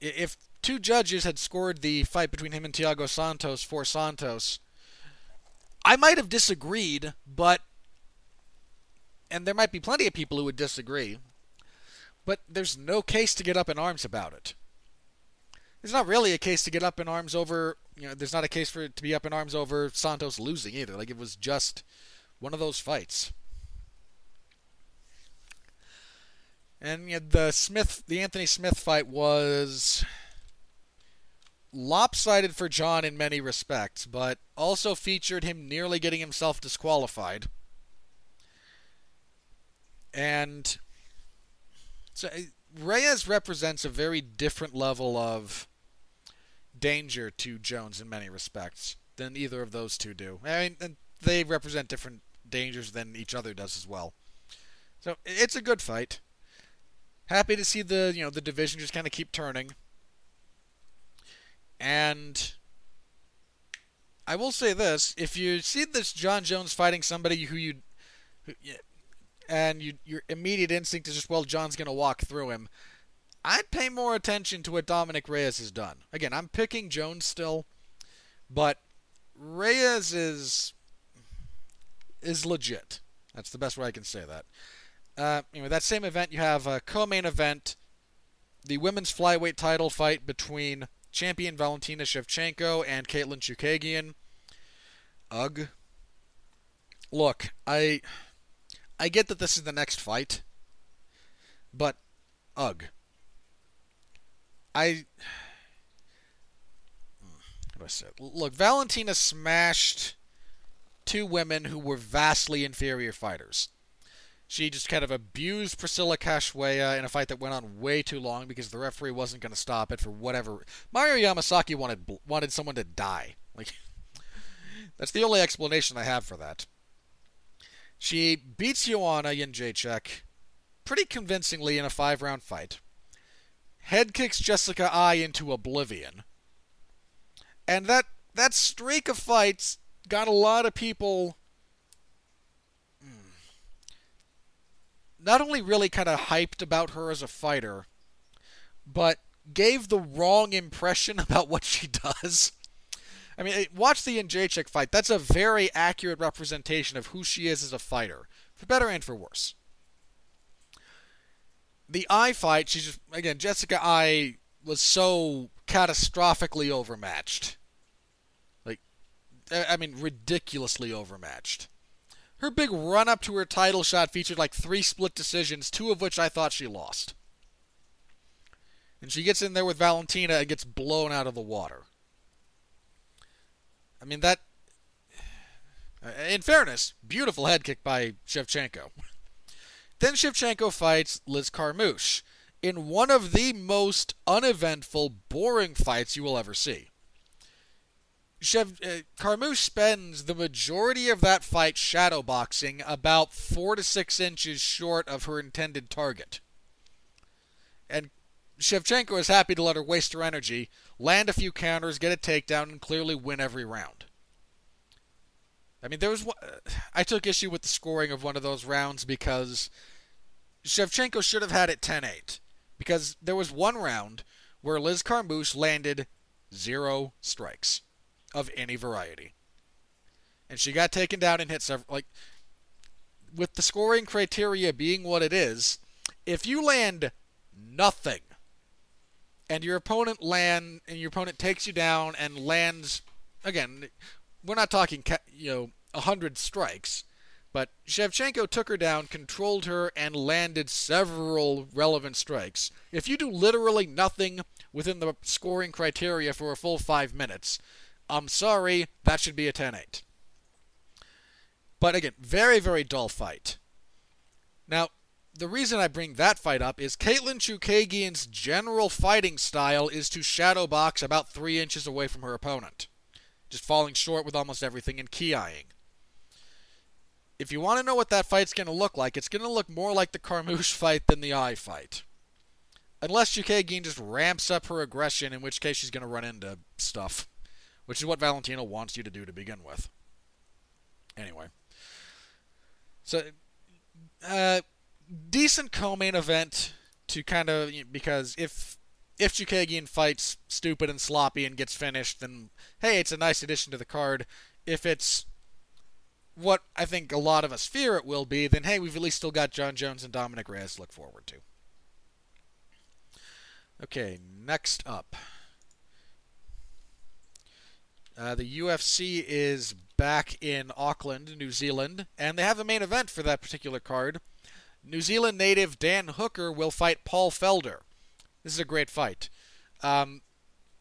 if two judges had scored the fight between him and Thiago Santos for Santos, I might have disagreed, but and there might be plenty of people who would disagree, but there's no case to get up in arms about it. There's not really a case to get up in arms over, you know, there's not a case for to be up in arms over Santos losing either. Like it was just one of those fights. And you know, the Smith, the Anthony Smith fight was lopsided for Jon in many respects, but also featured him nearly getting himself disqualified. And so uh, Reyes represents a very different level of danger to Jones in many respects than either of those two do. I mean, they represent different dangers than each other does as well. So it's a good fight. Happy to see the you know the division just kind of keep turning. And I will say this: if you see this Jon Jones fighting somebody who you, who, and you, your immediate instinct is just, well, Jon's going to walk through him. I'd pay more attention to what Dominic Reyes has done. Again, I'm picking Jones still, but Reyes is is legit. That's the best way I can say that. Uh, anyway, that same event, you have a co-main event, the women's flyweight title fight between champion Valentina Shevchenko and Katlyn Chookagian. Ugh. Look, I I get that this is the next fight, but ugh. I what do I say? Look, Valentina smashed two women who were vastly inferior fighters. She just kind of abused Priscilla Cachoeira in a fight that went on way too long because the referee wasn't going to stop it for whatever. Mario Yamasaki wanted wanted someone to die. Like that's the only explanation I have for that. She beats Joanna Jędrzejczyk pretty convincingly in a five round fight. Head kicks Jessica Eye into oblivion. And that that streak of fights got a lot of people hmm, not only really kind of hyped about her as a fighter, but gave the wrong impression about what she does. I mean, watch the Jędrzejczyk fight. That's a very accurate representation of who she is as a fighter, for better and for worse. The Eye fight, she's just again Jessica Eye was so catastrophically overmatched. Like, I mean, ridiculously overmatched. Her big run up to her title shot featured like three split decisions, two of which I thought she lost. And she gets in there with Valentina and gets blown out of the water. I mean that. In fairness, beautiful head kick by Shevchenko. then Shevchenko fights Liz Carmouche in one of the most uneventful, boring fights you will ever see. Chev- uh, Carmouche spends the majority of that fight shadowboxing about four to six inches short of her intended target. And Shevchenko is happy to let her waste her energy, land a few counters, get a takedown, and clearly win every round. I mean, there was one, I took issue with the scoring of one of those rounds because Shevchenko should have had it 10-8 because there was one round where Liz Carmouche landed zero strikes of any variety. And she got taken down and hit several like with the scoring criteria being what it is, if you land nothing and your opponent land and your opponent takes you down and lands again we're not talking you know 100 strikes. But Shevchenko took her down, controlled her, and landed several relevant strikes. If you do literally nothing within the scoring criteria for a full five minutes, I'm sorry, that should be a 10 8. But again, very, very dull fight. Now, the reason I bring that fight up is Katlyn Chookagian's general fighting style is to shadow box about three inches away from her opponent, just falling short with almost everything and ki If you want to know what that fight's going to look like, it's going to look more like the Carmouche fight than the Eye fight. Unless Chookagian just ramps up her aggression, in which case she's going to run into stuff, which is what Valentina wants you to do to begin with. Anyway. So, uh, decent co-main event to kind of because if if Chookagian fights stupid and sloppy and gets finished, then hey, it's a nice addition to the card. If it's what I think a lot of us fear it will be, then hey, we've at least still got Jon Jones and Dominic Reyes to look forward to. Okay, next up. Uh, the UFC is back in Auckland, New Zealand, and they have a main event for that particular card. New Zealand native Dan Hooker will fight Paul Felder. This is a great fight. Um,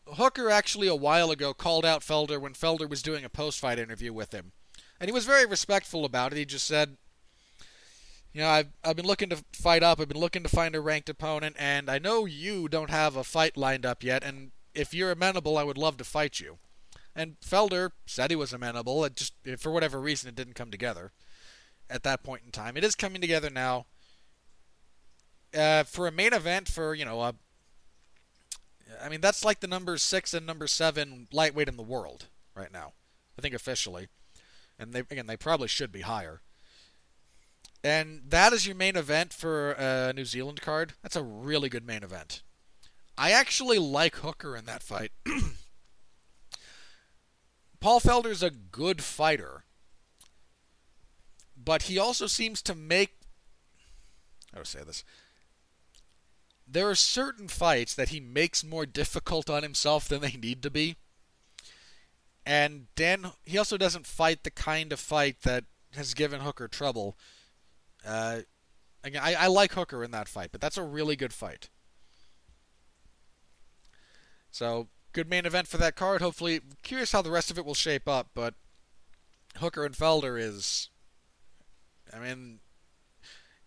Hooker actually a while ago called out Felder when Felder was doing a post fight interview with him. And he was very respectful about it. He just said, You know, I've, I've been looking to fight up, I've been looking to find a ranked opponent, and I know you don't have a fight lined up yet, and if you're amenable, I would love to fight you. And Felder said he was amenable. It just, for whatever reason, it didn't come together at that point in time. It is coming together now. Uh, for a main event, for you know, a, I mean that's like the number six and number seven lightweight in the world right now. I think officially, and they again they probably should be higher. And that is your main event for a New Zealand card. That's a really good main event. I actually like Hooker in that fight. Paul Felder's a good fighter but he also seems to make. How to say this? There are certain fights that he makes more difficult on himself than they need to be. And Dan, he also doesn't fight the kind of fight that has given Hooker trouble. Uh, again, I, I like Hooker in that fight, but that's a really good fight. So, good main event for that card. Hopefully, curious how the rest of it will shape up, but Hooker and Felder is I mean,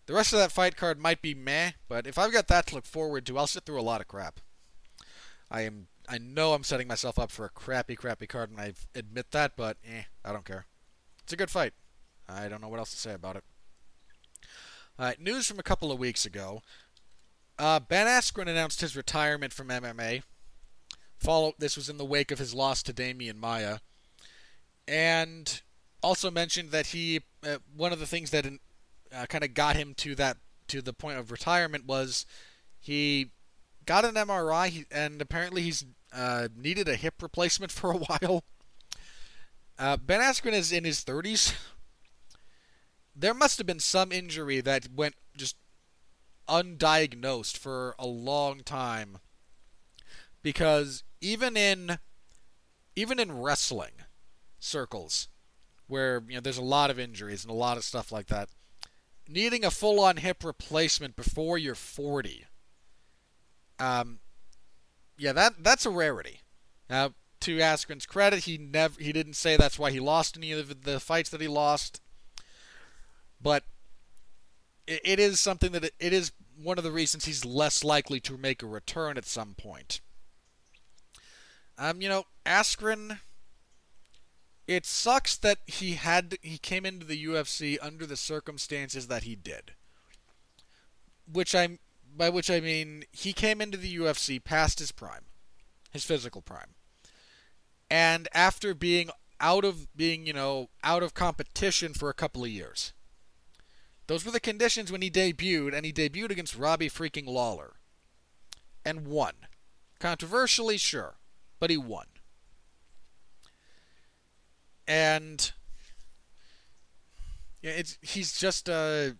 the rest of that fight card might be meh, but if I've got that to look forward to, I'll sit through a lot of crap. I am. I know I'm setting myself up for a crappy, crappy card, and I admit that, but eh, I don't care. It's a good fight. I don't know what else to say about it. Alright, news from a couple of weeks ago. Uh, ben Askren announced his retirement from MMA. Follow. This was in the wake of his loss to Demian Maya, and also mentioned that he uh, one of the things that uh, kind of got him to that to the point of retirement was he got an MRI and apparently he's uh, needed a hip replacement for a while. Uh, ben Askren is in his 30s. There must have been some injury that went just undiagnosed for a long time because even in even in wrestling circles where you know there's a lot of injuries and a lot of stuff like that. Needing a full-on hip replacement before you're 40. Um, yeah, that that's a rarity. Now, to Askren's credit, he never he didn't say that's why he lost any of the fights that he lost. But it, it is something that it, it is one of the reasons he's less likely to make a return at some point. Um, you know, Askren it sucks that he had he came into the UFC under the circumstances that he did. Which I by which I mean he came into the UFC past his prime, his physical prime. And after being out of being, you know, out of competition for a couple of years. Those were the conditions when he debuted, and he debuted against Robbie freaking Lawler. And won. Controversially, sure, but he won and yeah, it's he's just uh,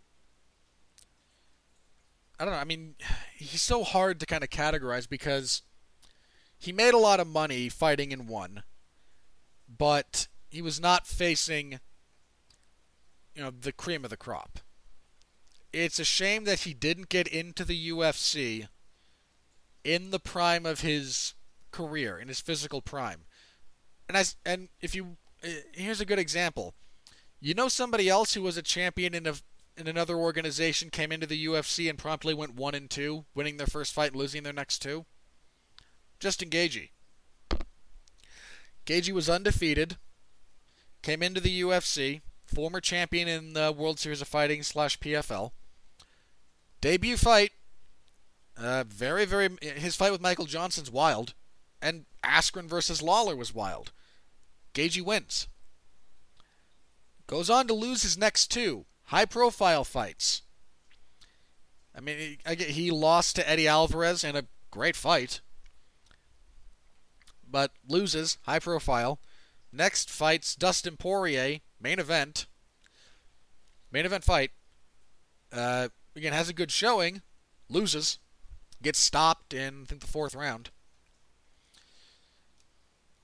I don't know. I mean, he's so hard to kind of categorize because he made a lot of money fighting in one, but he was not facing you know the cream of the crop. It's a shame that he didn't get into the UFC in the prime of his career, in his physical prime. And as and if you here's a good example. You know somebody else who was a champion in a in another organization came into the UFC and promptly went 1 and 2, winning their first fight losing their next two? Justin Gaethje. Gaethje was undefeated, came into the UFC, former champion in the World Series of Fighting slash PFL. Debut fight, uh, very, very. His fight with Michael Johnson's wild, and Askren versus Lawler was wild. Gaethje wins. Goes on to lose his next two high profile fights. I mean, he lost to Eddie Alvarez in a great fight, but loses, high profile. Next fights Dustin Poirier, main event. Main event fight. Uh, again, has a good showing, loses, gets stopped in, I think, the fourth round,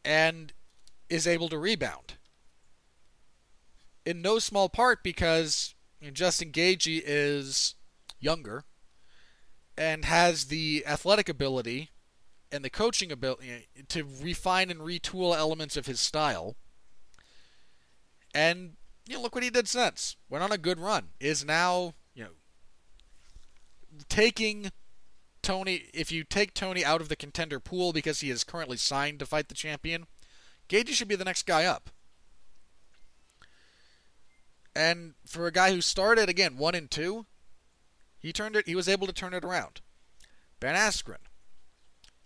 and is able to rebound. In no small part because you know, Justin Gaethje is younger and has the athletic ability and the coaching ability to refine and retool elements of his style. And you know, look what he did since. Went on a good run. Is now, you know, taking Tony. If you take Tony out of the contender pool because he is currently signed to fight the champion, Gaethje should be the next guy up. And for a guy who started again one and two, he turned it. He was able to turn it around. Ben Askren,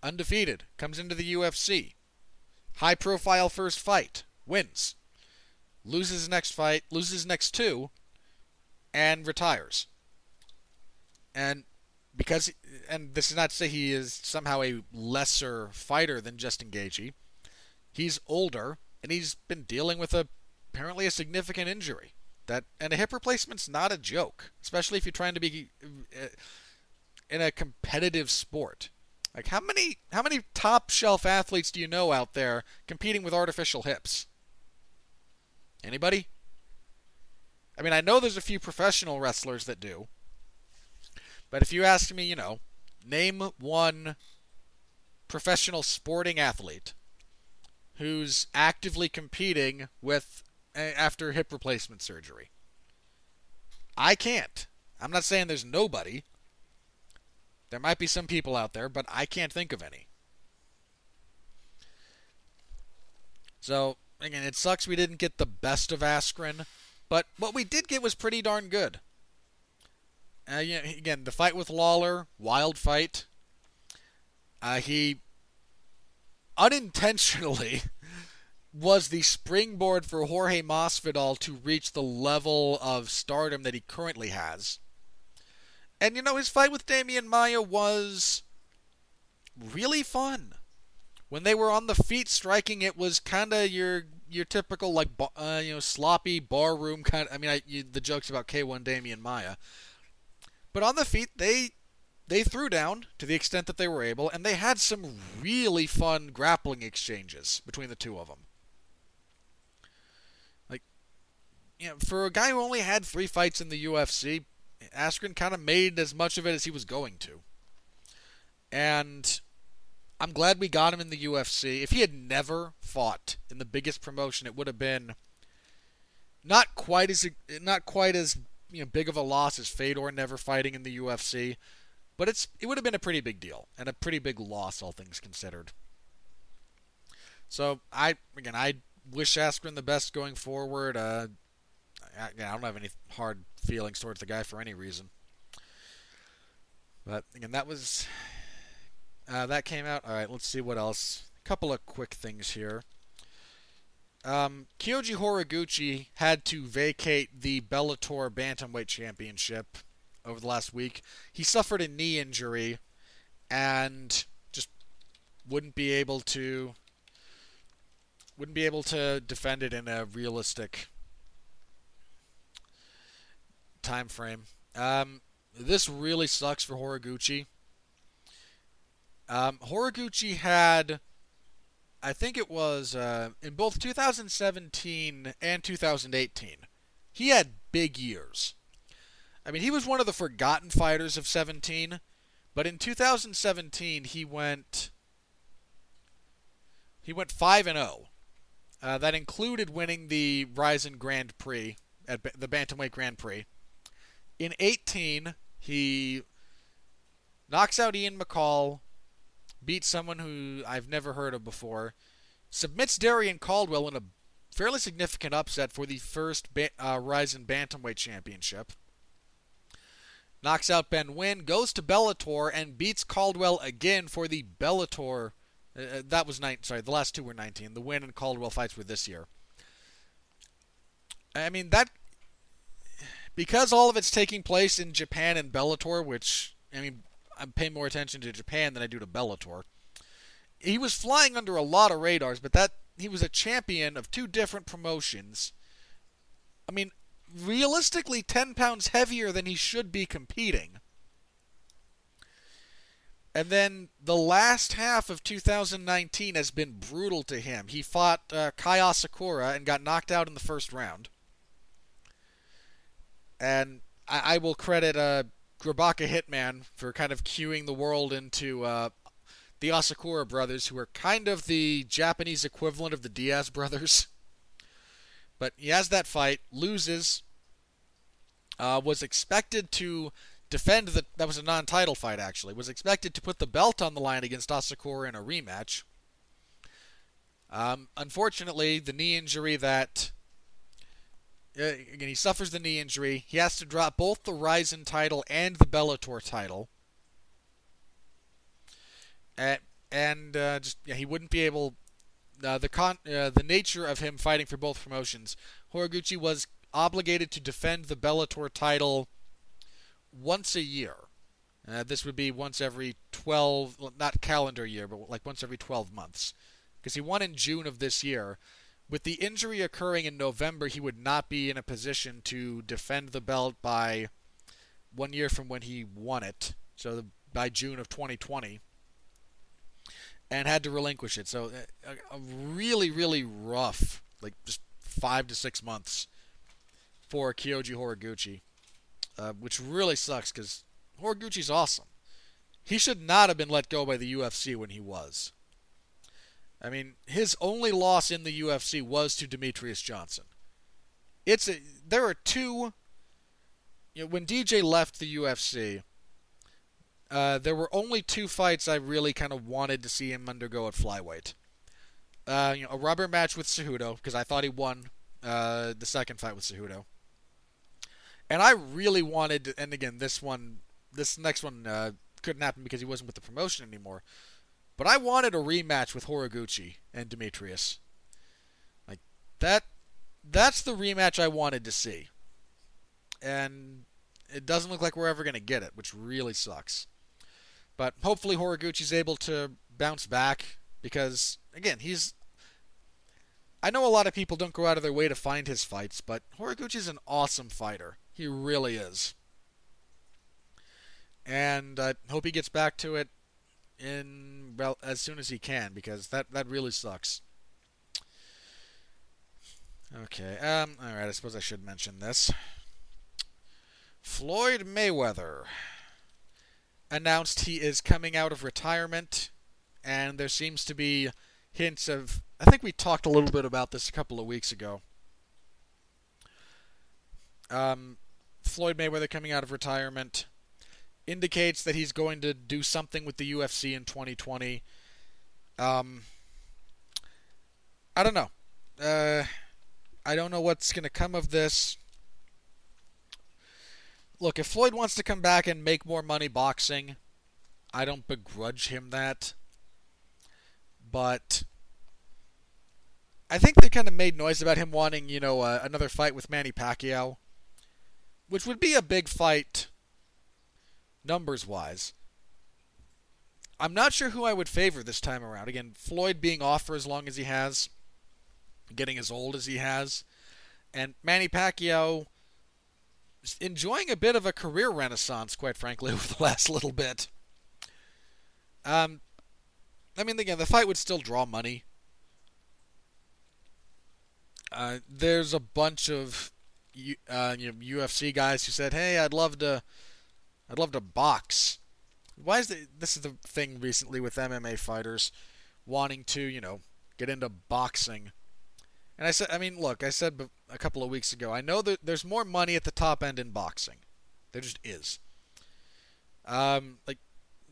undefeated, comes into the UFC. High profile first fight, wins. Loses next fight, loses next two, and retires. And because, and this is not to say he is somehow a lesser fighter than Justin Gaethje. He's older, and he's been dealing with a apparently a significant injury. That and a hip replacement's not a joke, especially if you're trying to be uh, in a competitive sport. Like how many how many top shelf athletes do you know out there competing with artificial hips? Anybody? I mean, I know there's a few professional wrestlers that do. But if you ask me, you know, name one professional sporting athlete who's actively competing with after hip replacement surgery. I can't. I'm not saying there's nobody. There might be some people out there, but I can't think of any. So, again, it sucks we didn't get the best of Askren, but what we did get was pretty darn good. Uh, again, the fight with Lawler, wild fight. Uh, he unintentionally was the springboard for Jorge Masvidal to reach the level of stardom that he currently has. And you know, his fight with Demian Maya was really fun. When they were on the feet striking, it was kind of your your typical like uh, you know sloppy barroom kind. I mean, I, you, the jokes about K1 Demian Maya, but on the feet they they threw down to the extent that they were able, and they had some really fun grappling exchanges between the two of them. you know, for a guy who only had three fights in the UFC, Askren kind of made as much of it as he was going to. And I'm glad we got him in the UFC. If he had never fought in the biggest promotion, it would have been not quite as not quite as you know, big of a loss as Fedor never fighting in the UFC, but it's it would have been a pretty big deal and a pretty big loss, all things considered. So I again I wish Askren the best going forward. Uh, I, I don't have any hard feelings towards the guy for any reason. But again, that was uh, that came out. All right, let's see what else. A couple of quick things here. Um, Kyoji Horiguchi had to vacate the Bellator Bantamweight Championship over the last week. He suffered a knee injury and just wouldn't be able to wouldn't be able to defend it in a realistic time frame. Um, this really sucks for Horiguchi. Um, Horiguchi had, I think it was uh, in both 2017 and 2018, he had big years. I mean, he was one of the forgotten fighters of 17, but in 2017 he went he went 5 and 0. Uh, that included winning the Rizin Grand Prix at the Bantamweight Grand Prix. In 18, he knocks out Ian McCall, beats someone who I've never heard of before, submits Darrion Caldwell in a fairly significant upset for the first ba- uh, Rizin Bantamweight Championship. Knocks out Ben Nguyen, goes to Bellator, and beats Caldwell again for the Bellator. Uh, uh that was nine. Sorry, the last two were 19. The Nguyen and Caldwell fights were this year. I mean that because all of it's taking place in Japan and Bellator, which I mean I'm paying more attention to Japan than I do to Bellator. He was flying under a lot of radars, but that he was a champion of two different promotions. I mean, realistically 10 pounds heavier than he should be competing. And then the last half of 2019 has been brutal to him. He fought uh, Kai Asakura and got knocked out in the first round. And I, I will credit uh, Grabaka Hitman for kind of cueing the world into uh, the Asakura brothers, who are kind of the Japanese equivalent of the Diaz brothers. But he has that fight, loses, uh, was expected to defend the. That was a non-title fight, actually. Was expected to put the belt on the line against Asakura in a rematch. Um, unfortunately, the knee injury that uh, again he suffers the knee injury. He has to drop both the Rizin title and the Bellator title. And, and uh, just yeah, he wouldn't be able. Uh, the con uh, the nature of him fighting for both promotions, Horiguchi was obligated to defend the Bellator title once a year. Uh, this would be once every 12, not calendar year, but like once every 12 months. Because he won in June of this year. With the injury occurring in November, he would not be in a position to defend the belt by one year from when he won it. So the, by June of 2020. And had to relinquish it. So uh, a, a really, really rough, like just five to six months for Kyoji Horiguchi, uh, which really sucks because Horiguchi's awesome. He should not have been let go by the UFC when he was. I mean, his only loss in the UFC was to Demetrious Johnson. It's a, there are two. You know, when DJ left the UFC, uh, there were only two fights I really kind of wanted to see him undergo at flyweight. Uh, you know, a rubber match with Cejudo because I thought he won uh, the second fight with Cejudo, and I really wanted, and again, this one, this next one uh, couldn't happen because he wasn't with the promotion anymore. But I wanted a rematch with Horiguchi and Demetrious. Like that, that's the rematch I wanted to see. And it doesn't look like we're ever going to get it, which really sucks. But hopefully Horiguchi's able to bounce back because again, he's I know a lot of people don't go out of their way to find his fights, but Horiguchi's an awesome fighter. He really is. And I hope he gets back to it in well as soon as he can because that that really sucks. Okay. Um all right, I suppose I should mention this. Floyd Mayweather announced he is coming out of retirement and there seems to be hints of I think we talked a little bit about this a couple of weeks ago. Um, Floyd Mayweather coming out of retirement indicates that he's going to do something with the UFC in 2020. Um, I don't know. Uh, I don't know what's going to come of this. Look, if Floyd wants to come back and make more money boxing, I don't begrudge him that. But I think they kind of made noise about him wanting, you know, uh, another fight with Manny Pacquiao which would be a big fight numbers wise. I'm not sure who I would favor this time around. Again, Floyd being off for as long as he has, getting as old as he has, and Manny Pacquiao enjoying a bit of a career renaissance, quite frankly, over the last little bit. Um, I mean, again, the fight would still draw money. Uh, there's a bunch of uh, you know, UFC guys who said, "Hey, I'd love to, I'd love to box." Why is the, this is the thing recently with MMA fighters wanting to, you know, get into boxing? And I said, I mean, look, I said a couple of weeks ago, I know that there's more money at the top end in boxing. There just is. Um, like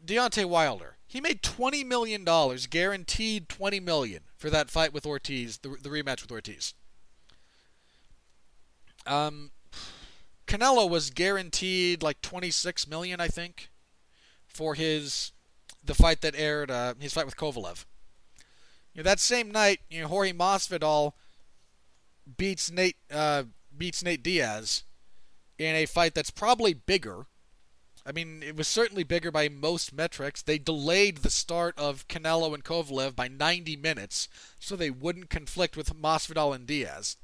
Deontay Wilder, he made twenty million dollars, guaranteed twenty million for that fight with Ortiz, the, the rematch with Ortiz. Um, Canelo was guaranteed like 26 million, I think, for his the fight that aired, uh, his fight with Kovalev. You know, that same night, you know, Jorge Masvidal beats Nate uh, beats Nate Diaz in a fight that's probably bigger. I mean, it was certainly bigger by most metrics. They delayed the start of Canelo and Kovalev by 90 minutes so they wouldn't conflict with Masvidal and Diaz.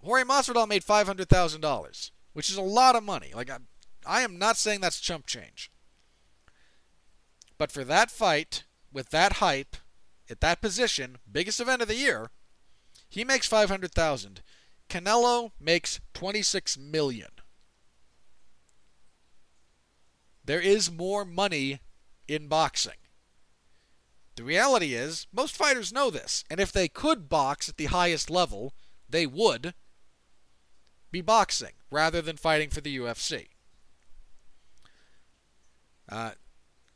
Jorge Masvidal made five hundred thousand dollars, which is a lot of money. Like I, I am not saying that's chump change, but for that fight with that hype at that position, biggest event of the year, he makes five hundred thousand. Canelo makes twenty six million. There is more money in boxing. The reality is, most fighters know this, and if they could box at the highest level, they would be boxing rather than fighting for the UFC. Uh,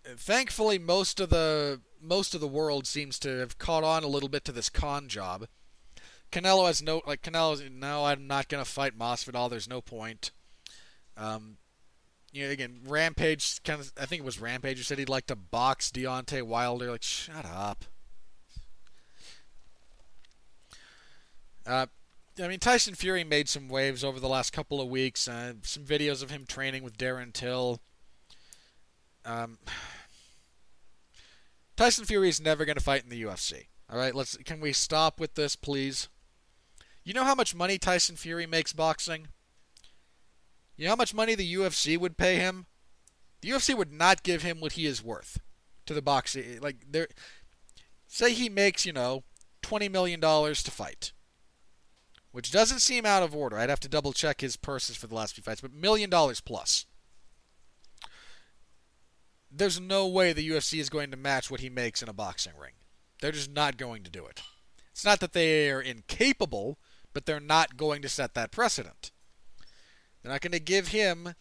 thankfully, most of the most of the world seems to have caught on a little bit to this con job. Canelo has no like Canelo's no, I'm not gonna fight Masvidal. There's no point. Um, you know, again, Rampage kind of I think it was Rampage who said he'd like to box Deontay Wilder. Like, shut up. Uh, I mean, Tyson Fury made some waves over the last couple of weeks. Uh, some videos of him training with Darren Till. Um, Tyson Fury is never going to fight in the UFC. All right, let's. Can we stop with this, please? You know how much money Tyson Fury makes boxing? You know how much money the UFC would pay him? The UFC would not give him what he is worth to the boxing. Eh, like, there, say he makes, you know, twenty million dollars to fight which doesn't seem out of order. I'd have to double check his purses for the last few fights, but million dollars plus. There's no way the UFC is going to match what he makes in a boxing ring. They're just not going to do it. It's not that they are incapable, but they're not going to set that precedent. They're not going to give him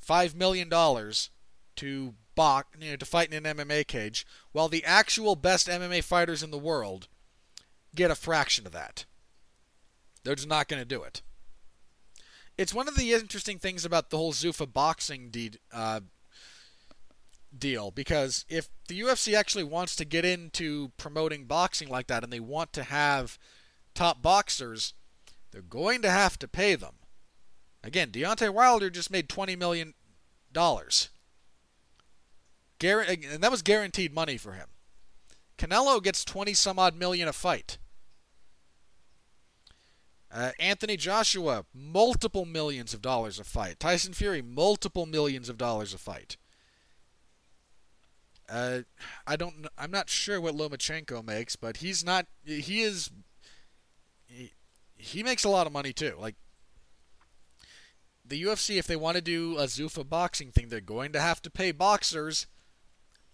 five million dollars to box, you know, to fight in an MMA cage, while the actual best MMA fighters in the world get a fraction of that. They're just not going to do it. It's one of the interesting things about the whole Zuffa boxing uh, deal because if the UFC actually wants to get into promoting boxing like that and they want to have top boxers, they're going to have to pay them. Again, Deontay Wilder just made twenty million dollars, and that was guaranteed money for him. Canelo gets twenty some odd million a fight. Uh, Anthony Joshua, multiple millions of dollars a fight. Tyson Fury, multiple millions of dollars a fight. Uh, I don't. I'm not sure what Lomachenko makes, but he's not. He is. He, makes a lot of money too. Like the UFC, if they want to do a Zuffa boxing thing, they're going to have to pay boxers,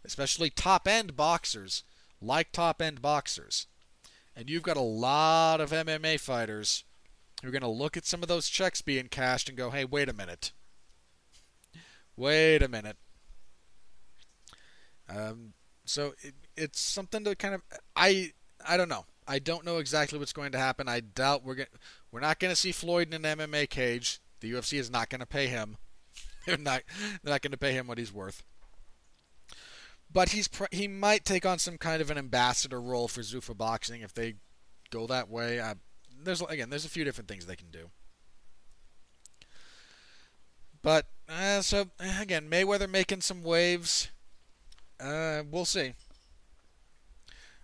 especially top end boxers, like top end boxers. And you've got a lot of MMA fighters who are going to look at some of those checks being cashed and go, hey, wait a minute. Wait a minute. Um, so it, it's something to kind of I I don't know. I don't know exactly what's going to happen. I doubt we're going we're not going to see Floyd in an MMA cage. The UFC is not going to pay him. They're not they're not going to pay him what he's worth. But he's he might take on some kind of an ambassador role for Zuffa Boxing if they go that way. I, there's again, there's a few different things they can do. But uh, so again, Mayweather making some waves. Uh, we'll see.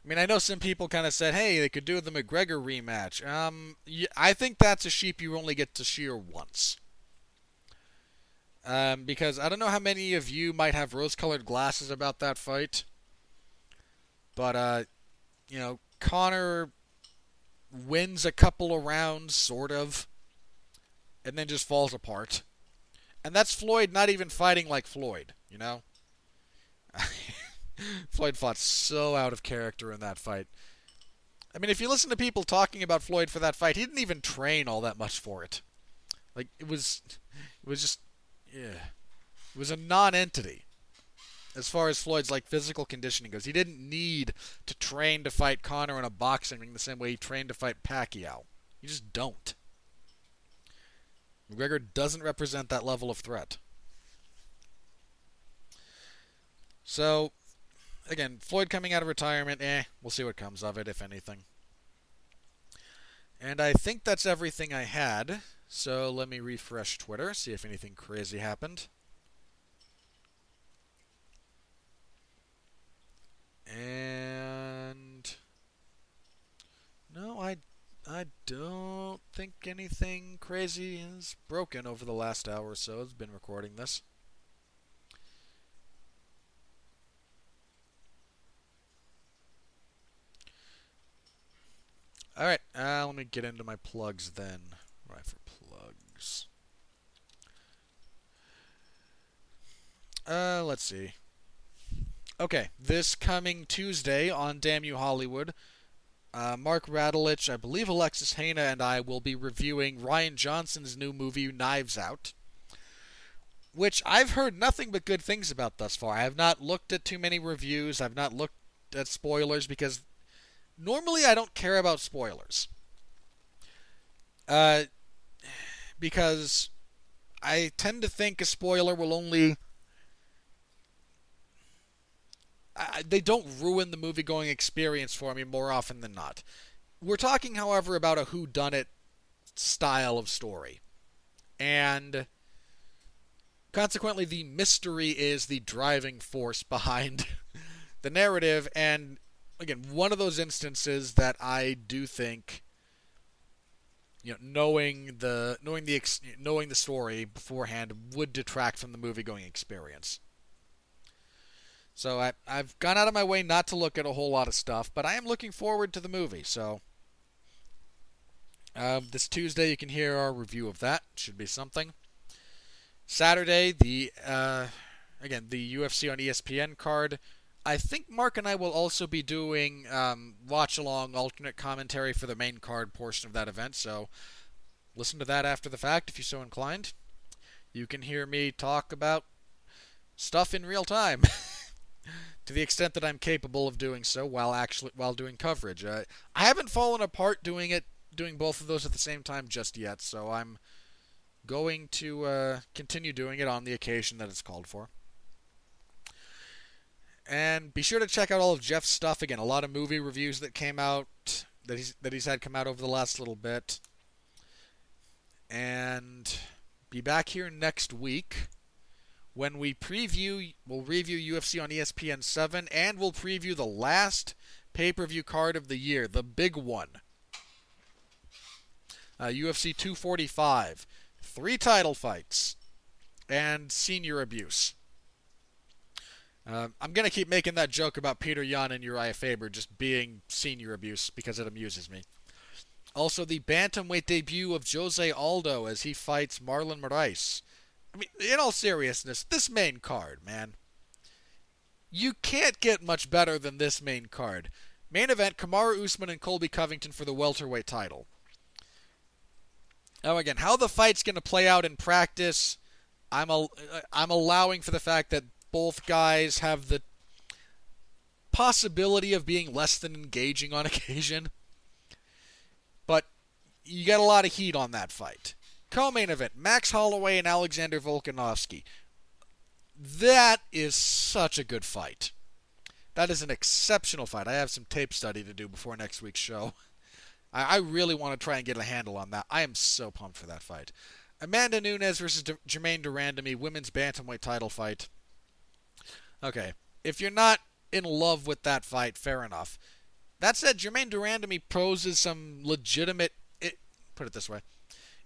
I mean, I know some people kind of said, "Hey, they could do the McGregor rematch." Um, I think that's a sheep you only get to shear once. Um, because I don't know how many of you might have rose-colored glasses about that fight, but uh, you know, Conor wins a couple of rounds, sort of. and then just falls apart. And that's Floyd not even fighting like Floyd, you know? Floyd fought so out of character in that fight. I mean, if you listen to people talking about Floyd for that fight, he didn't even train all that much for it. Like it was, it was just, yeah, it was a non-entity as far as Floyd's like physical conditioning goes. He didn't need to train to fight Conor in a boxing ring the same way he trained to fight Pacquiao. You just don't. McGregor doesn't represent that level of threat. So, again, Floyd coming out of retirement, eh, we'll see what comes of it, if anything. And I think that's everything I had. So let me refresh Twitter, see if anything crazy happened. And no, I I don't think anything crazy is broken over the last hour or so. I've been recording this. All right, uh, let me get into my plugs then. Right for plugs. Uh, let's see. Okay, this coming Tuesday on Damn You Hollywood, uh, Mark Radulich, I believe Alexis Hejna, and I will be reviewing Rian Johnson's new movie, Knives Out, which I've heard nothing but good things about thus far. I have not looked at too many reviews, I've not looked at spoilers because normally I don't care about spoilers. Uh, because I tend to think a spoiler will only I, they don't ruin the movie going experience for me more often than not. We're talking, however, about a who done it style of story. And consequently the mystery is the driving force behind the narrative and again, one of those instances that I do think you know, knowing the knowing the knowing the story beforehand would detract from the movie going experience. So I, I've gone out of my way not to look at a whole lot of stuff, but I am looking forward to the movie. So um, this Tuesday you can hear our review of that. Should be something. Saturday the uh, again the UFC on ESPN card. I think Mark and I will also be doing um, watch along alternate commentary for the main card portion of that event. So listen to that after the fact if you're so inclined. You can hear me talk about stuff in real time. to the extent that I'm capable of doing so while actually while doing coverage. Uh, I haven't fallen apart doing it, doing both of those at the same time just yet, so I'm going to uh, continue doing it on the occasion that it's called for. And be sure to check out all of Jeff's stuff again. A lot of movie reviews that came out that he's that he's had come out over the last little bit. And be back here next week when we preview, we'll review UFC on ESPN 7, and we'll preview the last pay per view card of the year, the big one. Uh, UFC 245, three title fights, and senior abuse. Uh, I'm going to keep making that joke about Petr Yan and Urijah Faber just being senior abuse because it amuses me. Also, the bantamweight debut of Jose Aldo as he fights Marlon Moraes. I mean, in all seriousness, this main card, man. You can't get much better than this main card. Main event Kamaru Usman and Colby Covington for the welterweight title. Now again, how the fight's going to play out in practice, I'm al- I'm allowing for the fact that both guys have the possibility of being less than engaging on occasion. But you get a lot of heat on that fight. Co-main event: Max Holloway and Alexander Volkanovski. That is such a good fight. That is an exceptional fight. I have some tape study to do before next week's show. I, I really want to try and get a handle on that. I am so pumped for that fight. Amanda Nunes versus D- Germaine de Randamie, women's bantamweight title fight. Okay, if you're not in love with that fight, fair enough. That said, Germaine de Randamie poses some legitimate. It, put it this way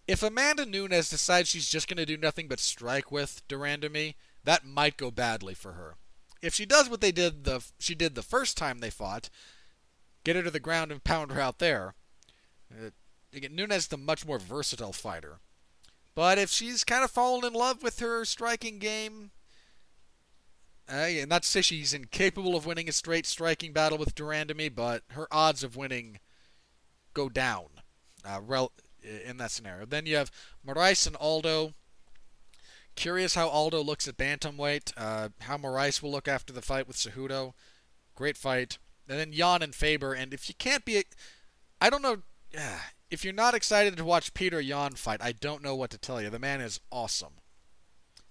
if Amanda Nunes decides she's just going to do nothing but strike with de Randamie, that might go badly for her. If she does what they did the she did the first time they fought, get her to the ground and pound her out there. Uh, Nunes is the much more versatile fighter. But if she's kind of fallen in love with her striking game, uh, and not to say she's incapable of winning a straight striking battle with de Randamie, but her odds of winning go down uh, rel- in that scenario. Then you have Moraes and Aldo. Curious how Aldo looks at bantamweight. Uh, how Moraes will look after the fight with Cejudo. Great fight. And then Yan and Faber. And if you can't be, I don't know. If you're not excited to watch Petr Yan fight, I don't know what to tell you. The man is awesome.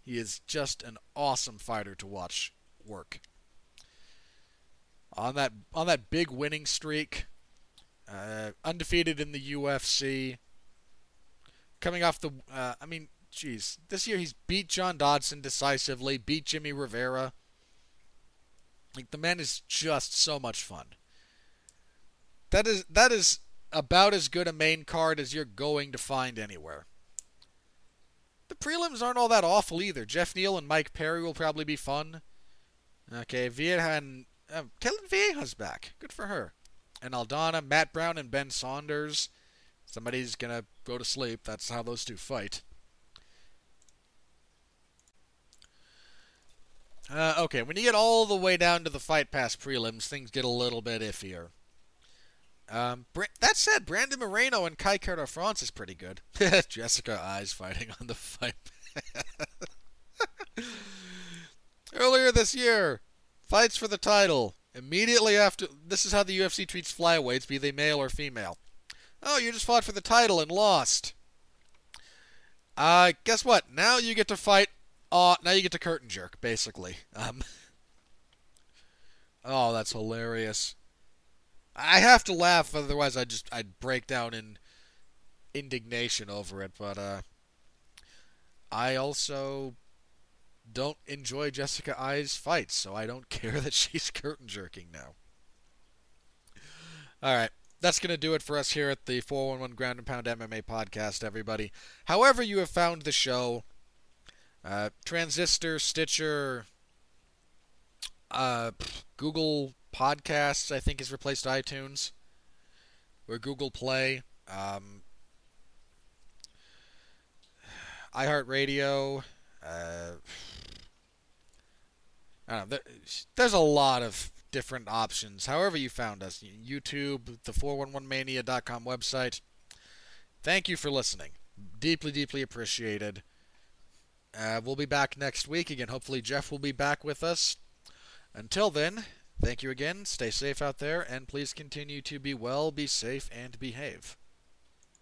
He is just an awesome fighter to watch work. On that on that big winning streak, uh, undefeated in the UFC. Coming off the, uh, I mean, geez, this year he's beat John Dodson decisively, beat Jimmy Rivera. Like the man is just so much fun. That is that is about as good a main card as you're going to find anywhere. The prelims aren't all that awful either. Geoff Neal and Mike Perry will probably be fun. Okay, Vieira and uh, Ketlen Vieira's back. Good for her. And Aldana, Matt Brown, and Ben Saunders. Somebody's gonna go to sleep. That's how those two fight. Uh, okay, when you get all the way down to the fight pass prelims, things get a little bit iffier. Um, that said, Brandon Moreno and Kai Kara France is pretty good. Jessica Eye's fighting on the fight. Earlier this year, fights for the title. Immediately after, this is how the UFC treats flyweights, be they male or female. Oh, you just fought for the title and lost. Uh, guess what? Now you get to fight. Uh, now you get to curtain jerk, basically. Um. oh, that's hilarious. I have to laugh, otherwise I just I'd break down in indignation over it. But uh, I also don't enjoy Jessica Eye's fights, so I don't care that she's curtain jerking now. All right, that's going to do it for us here at the 411 Ground and Pound MMA podcast, everybody. However, you have found the show uh, Transistor, Stitcher, uh, Google Podcasts, I think, has replaced iTunes, or Google Play. Um, iHeartRadio. Uh, I don't know. There, there's a lot of different options. However, you found us YouTube, the 411mania.com website. Thank you for listening. Deeply, deeply appreciated. Uh, we'll be back next week again. Hopefully, Jeff will be back with us. Until then, thank you again. Stay safe out there, and please continue to be well, be safe, and behave.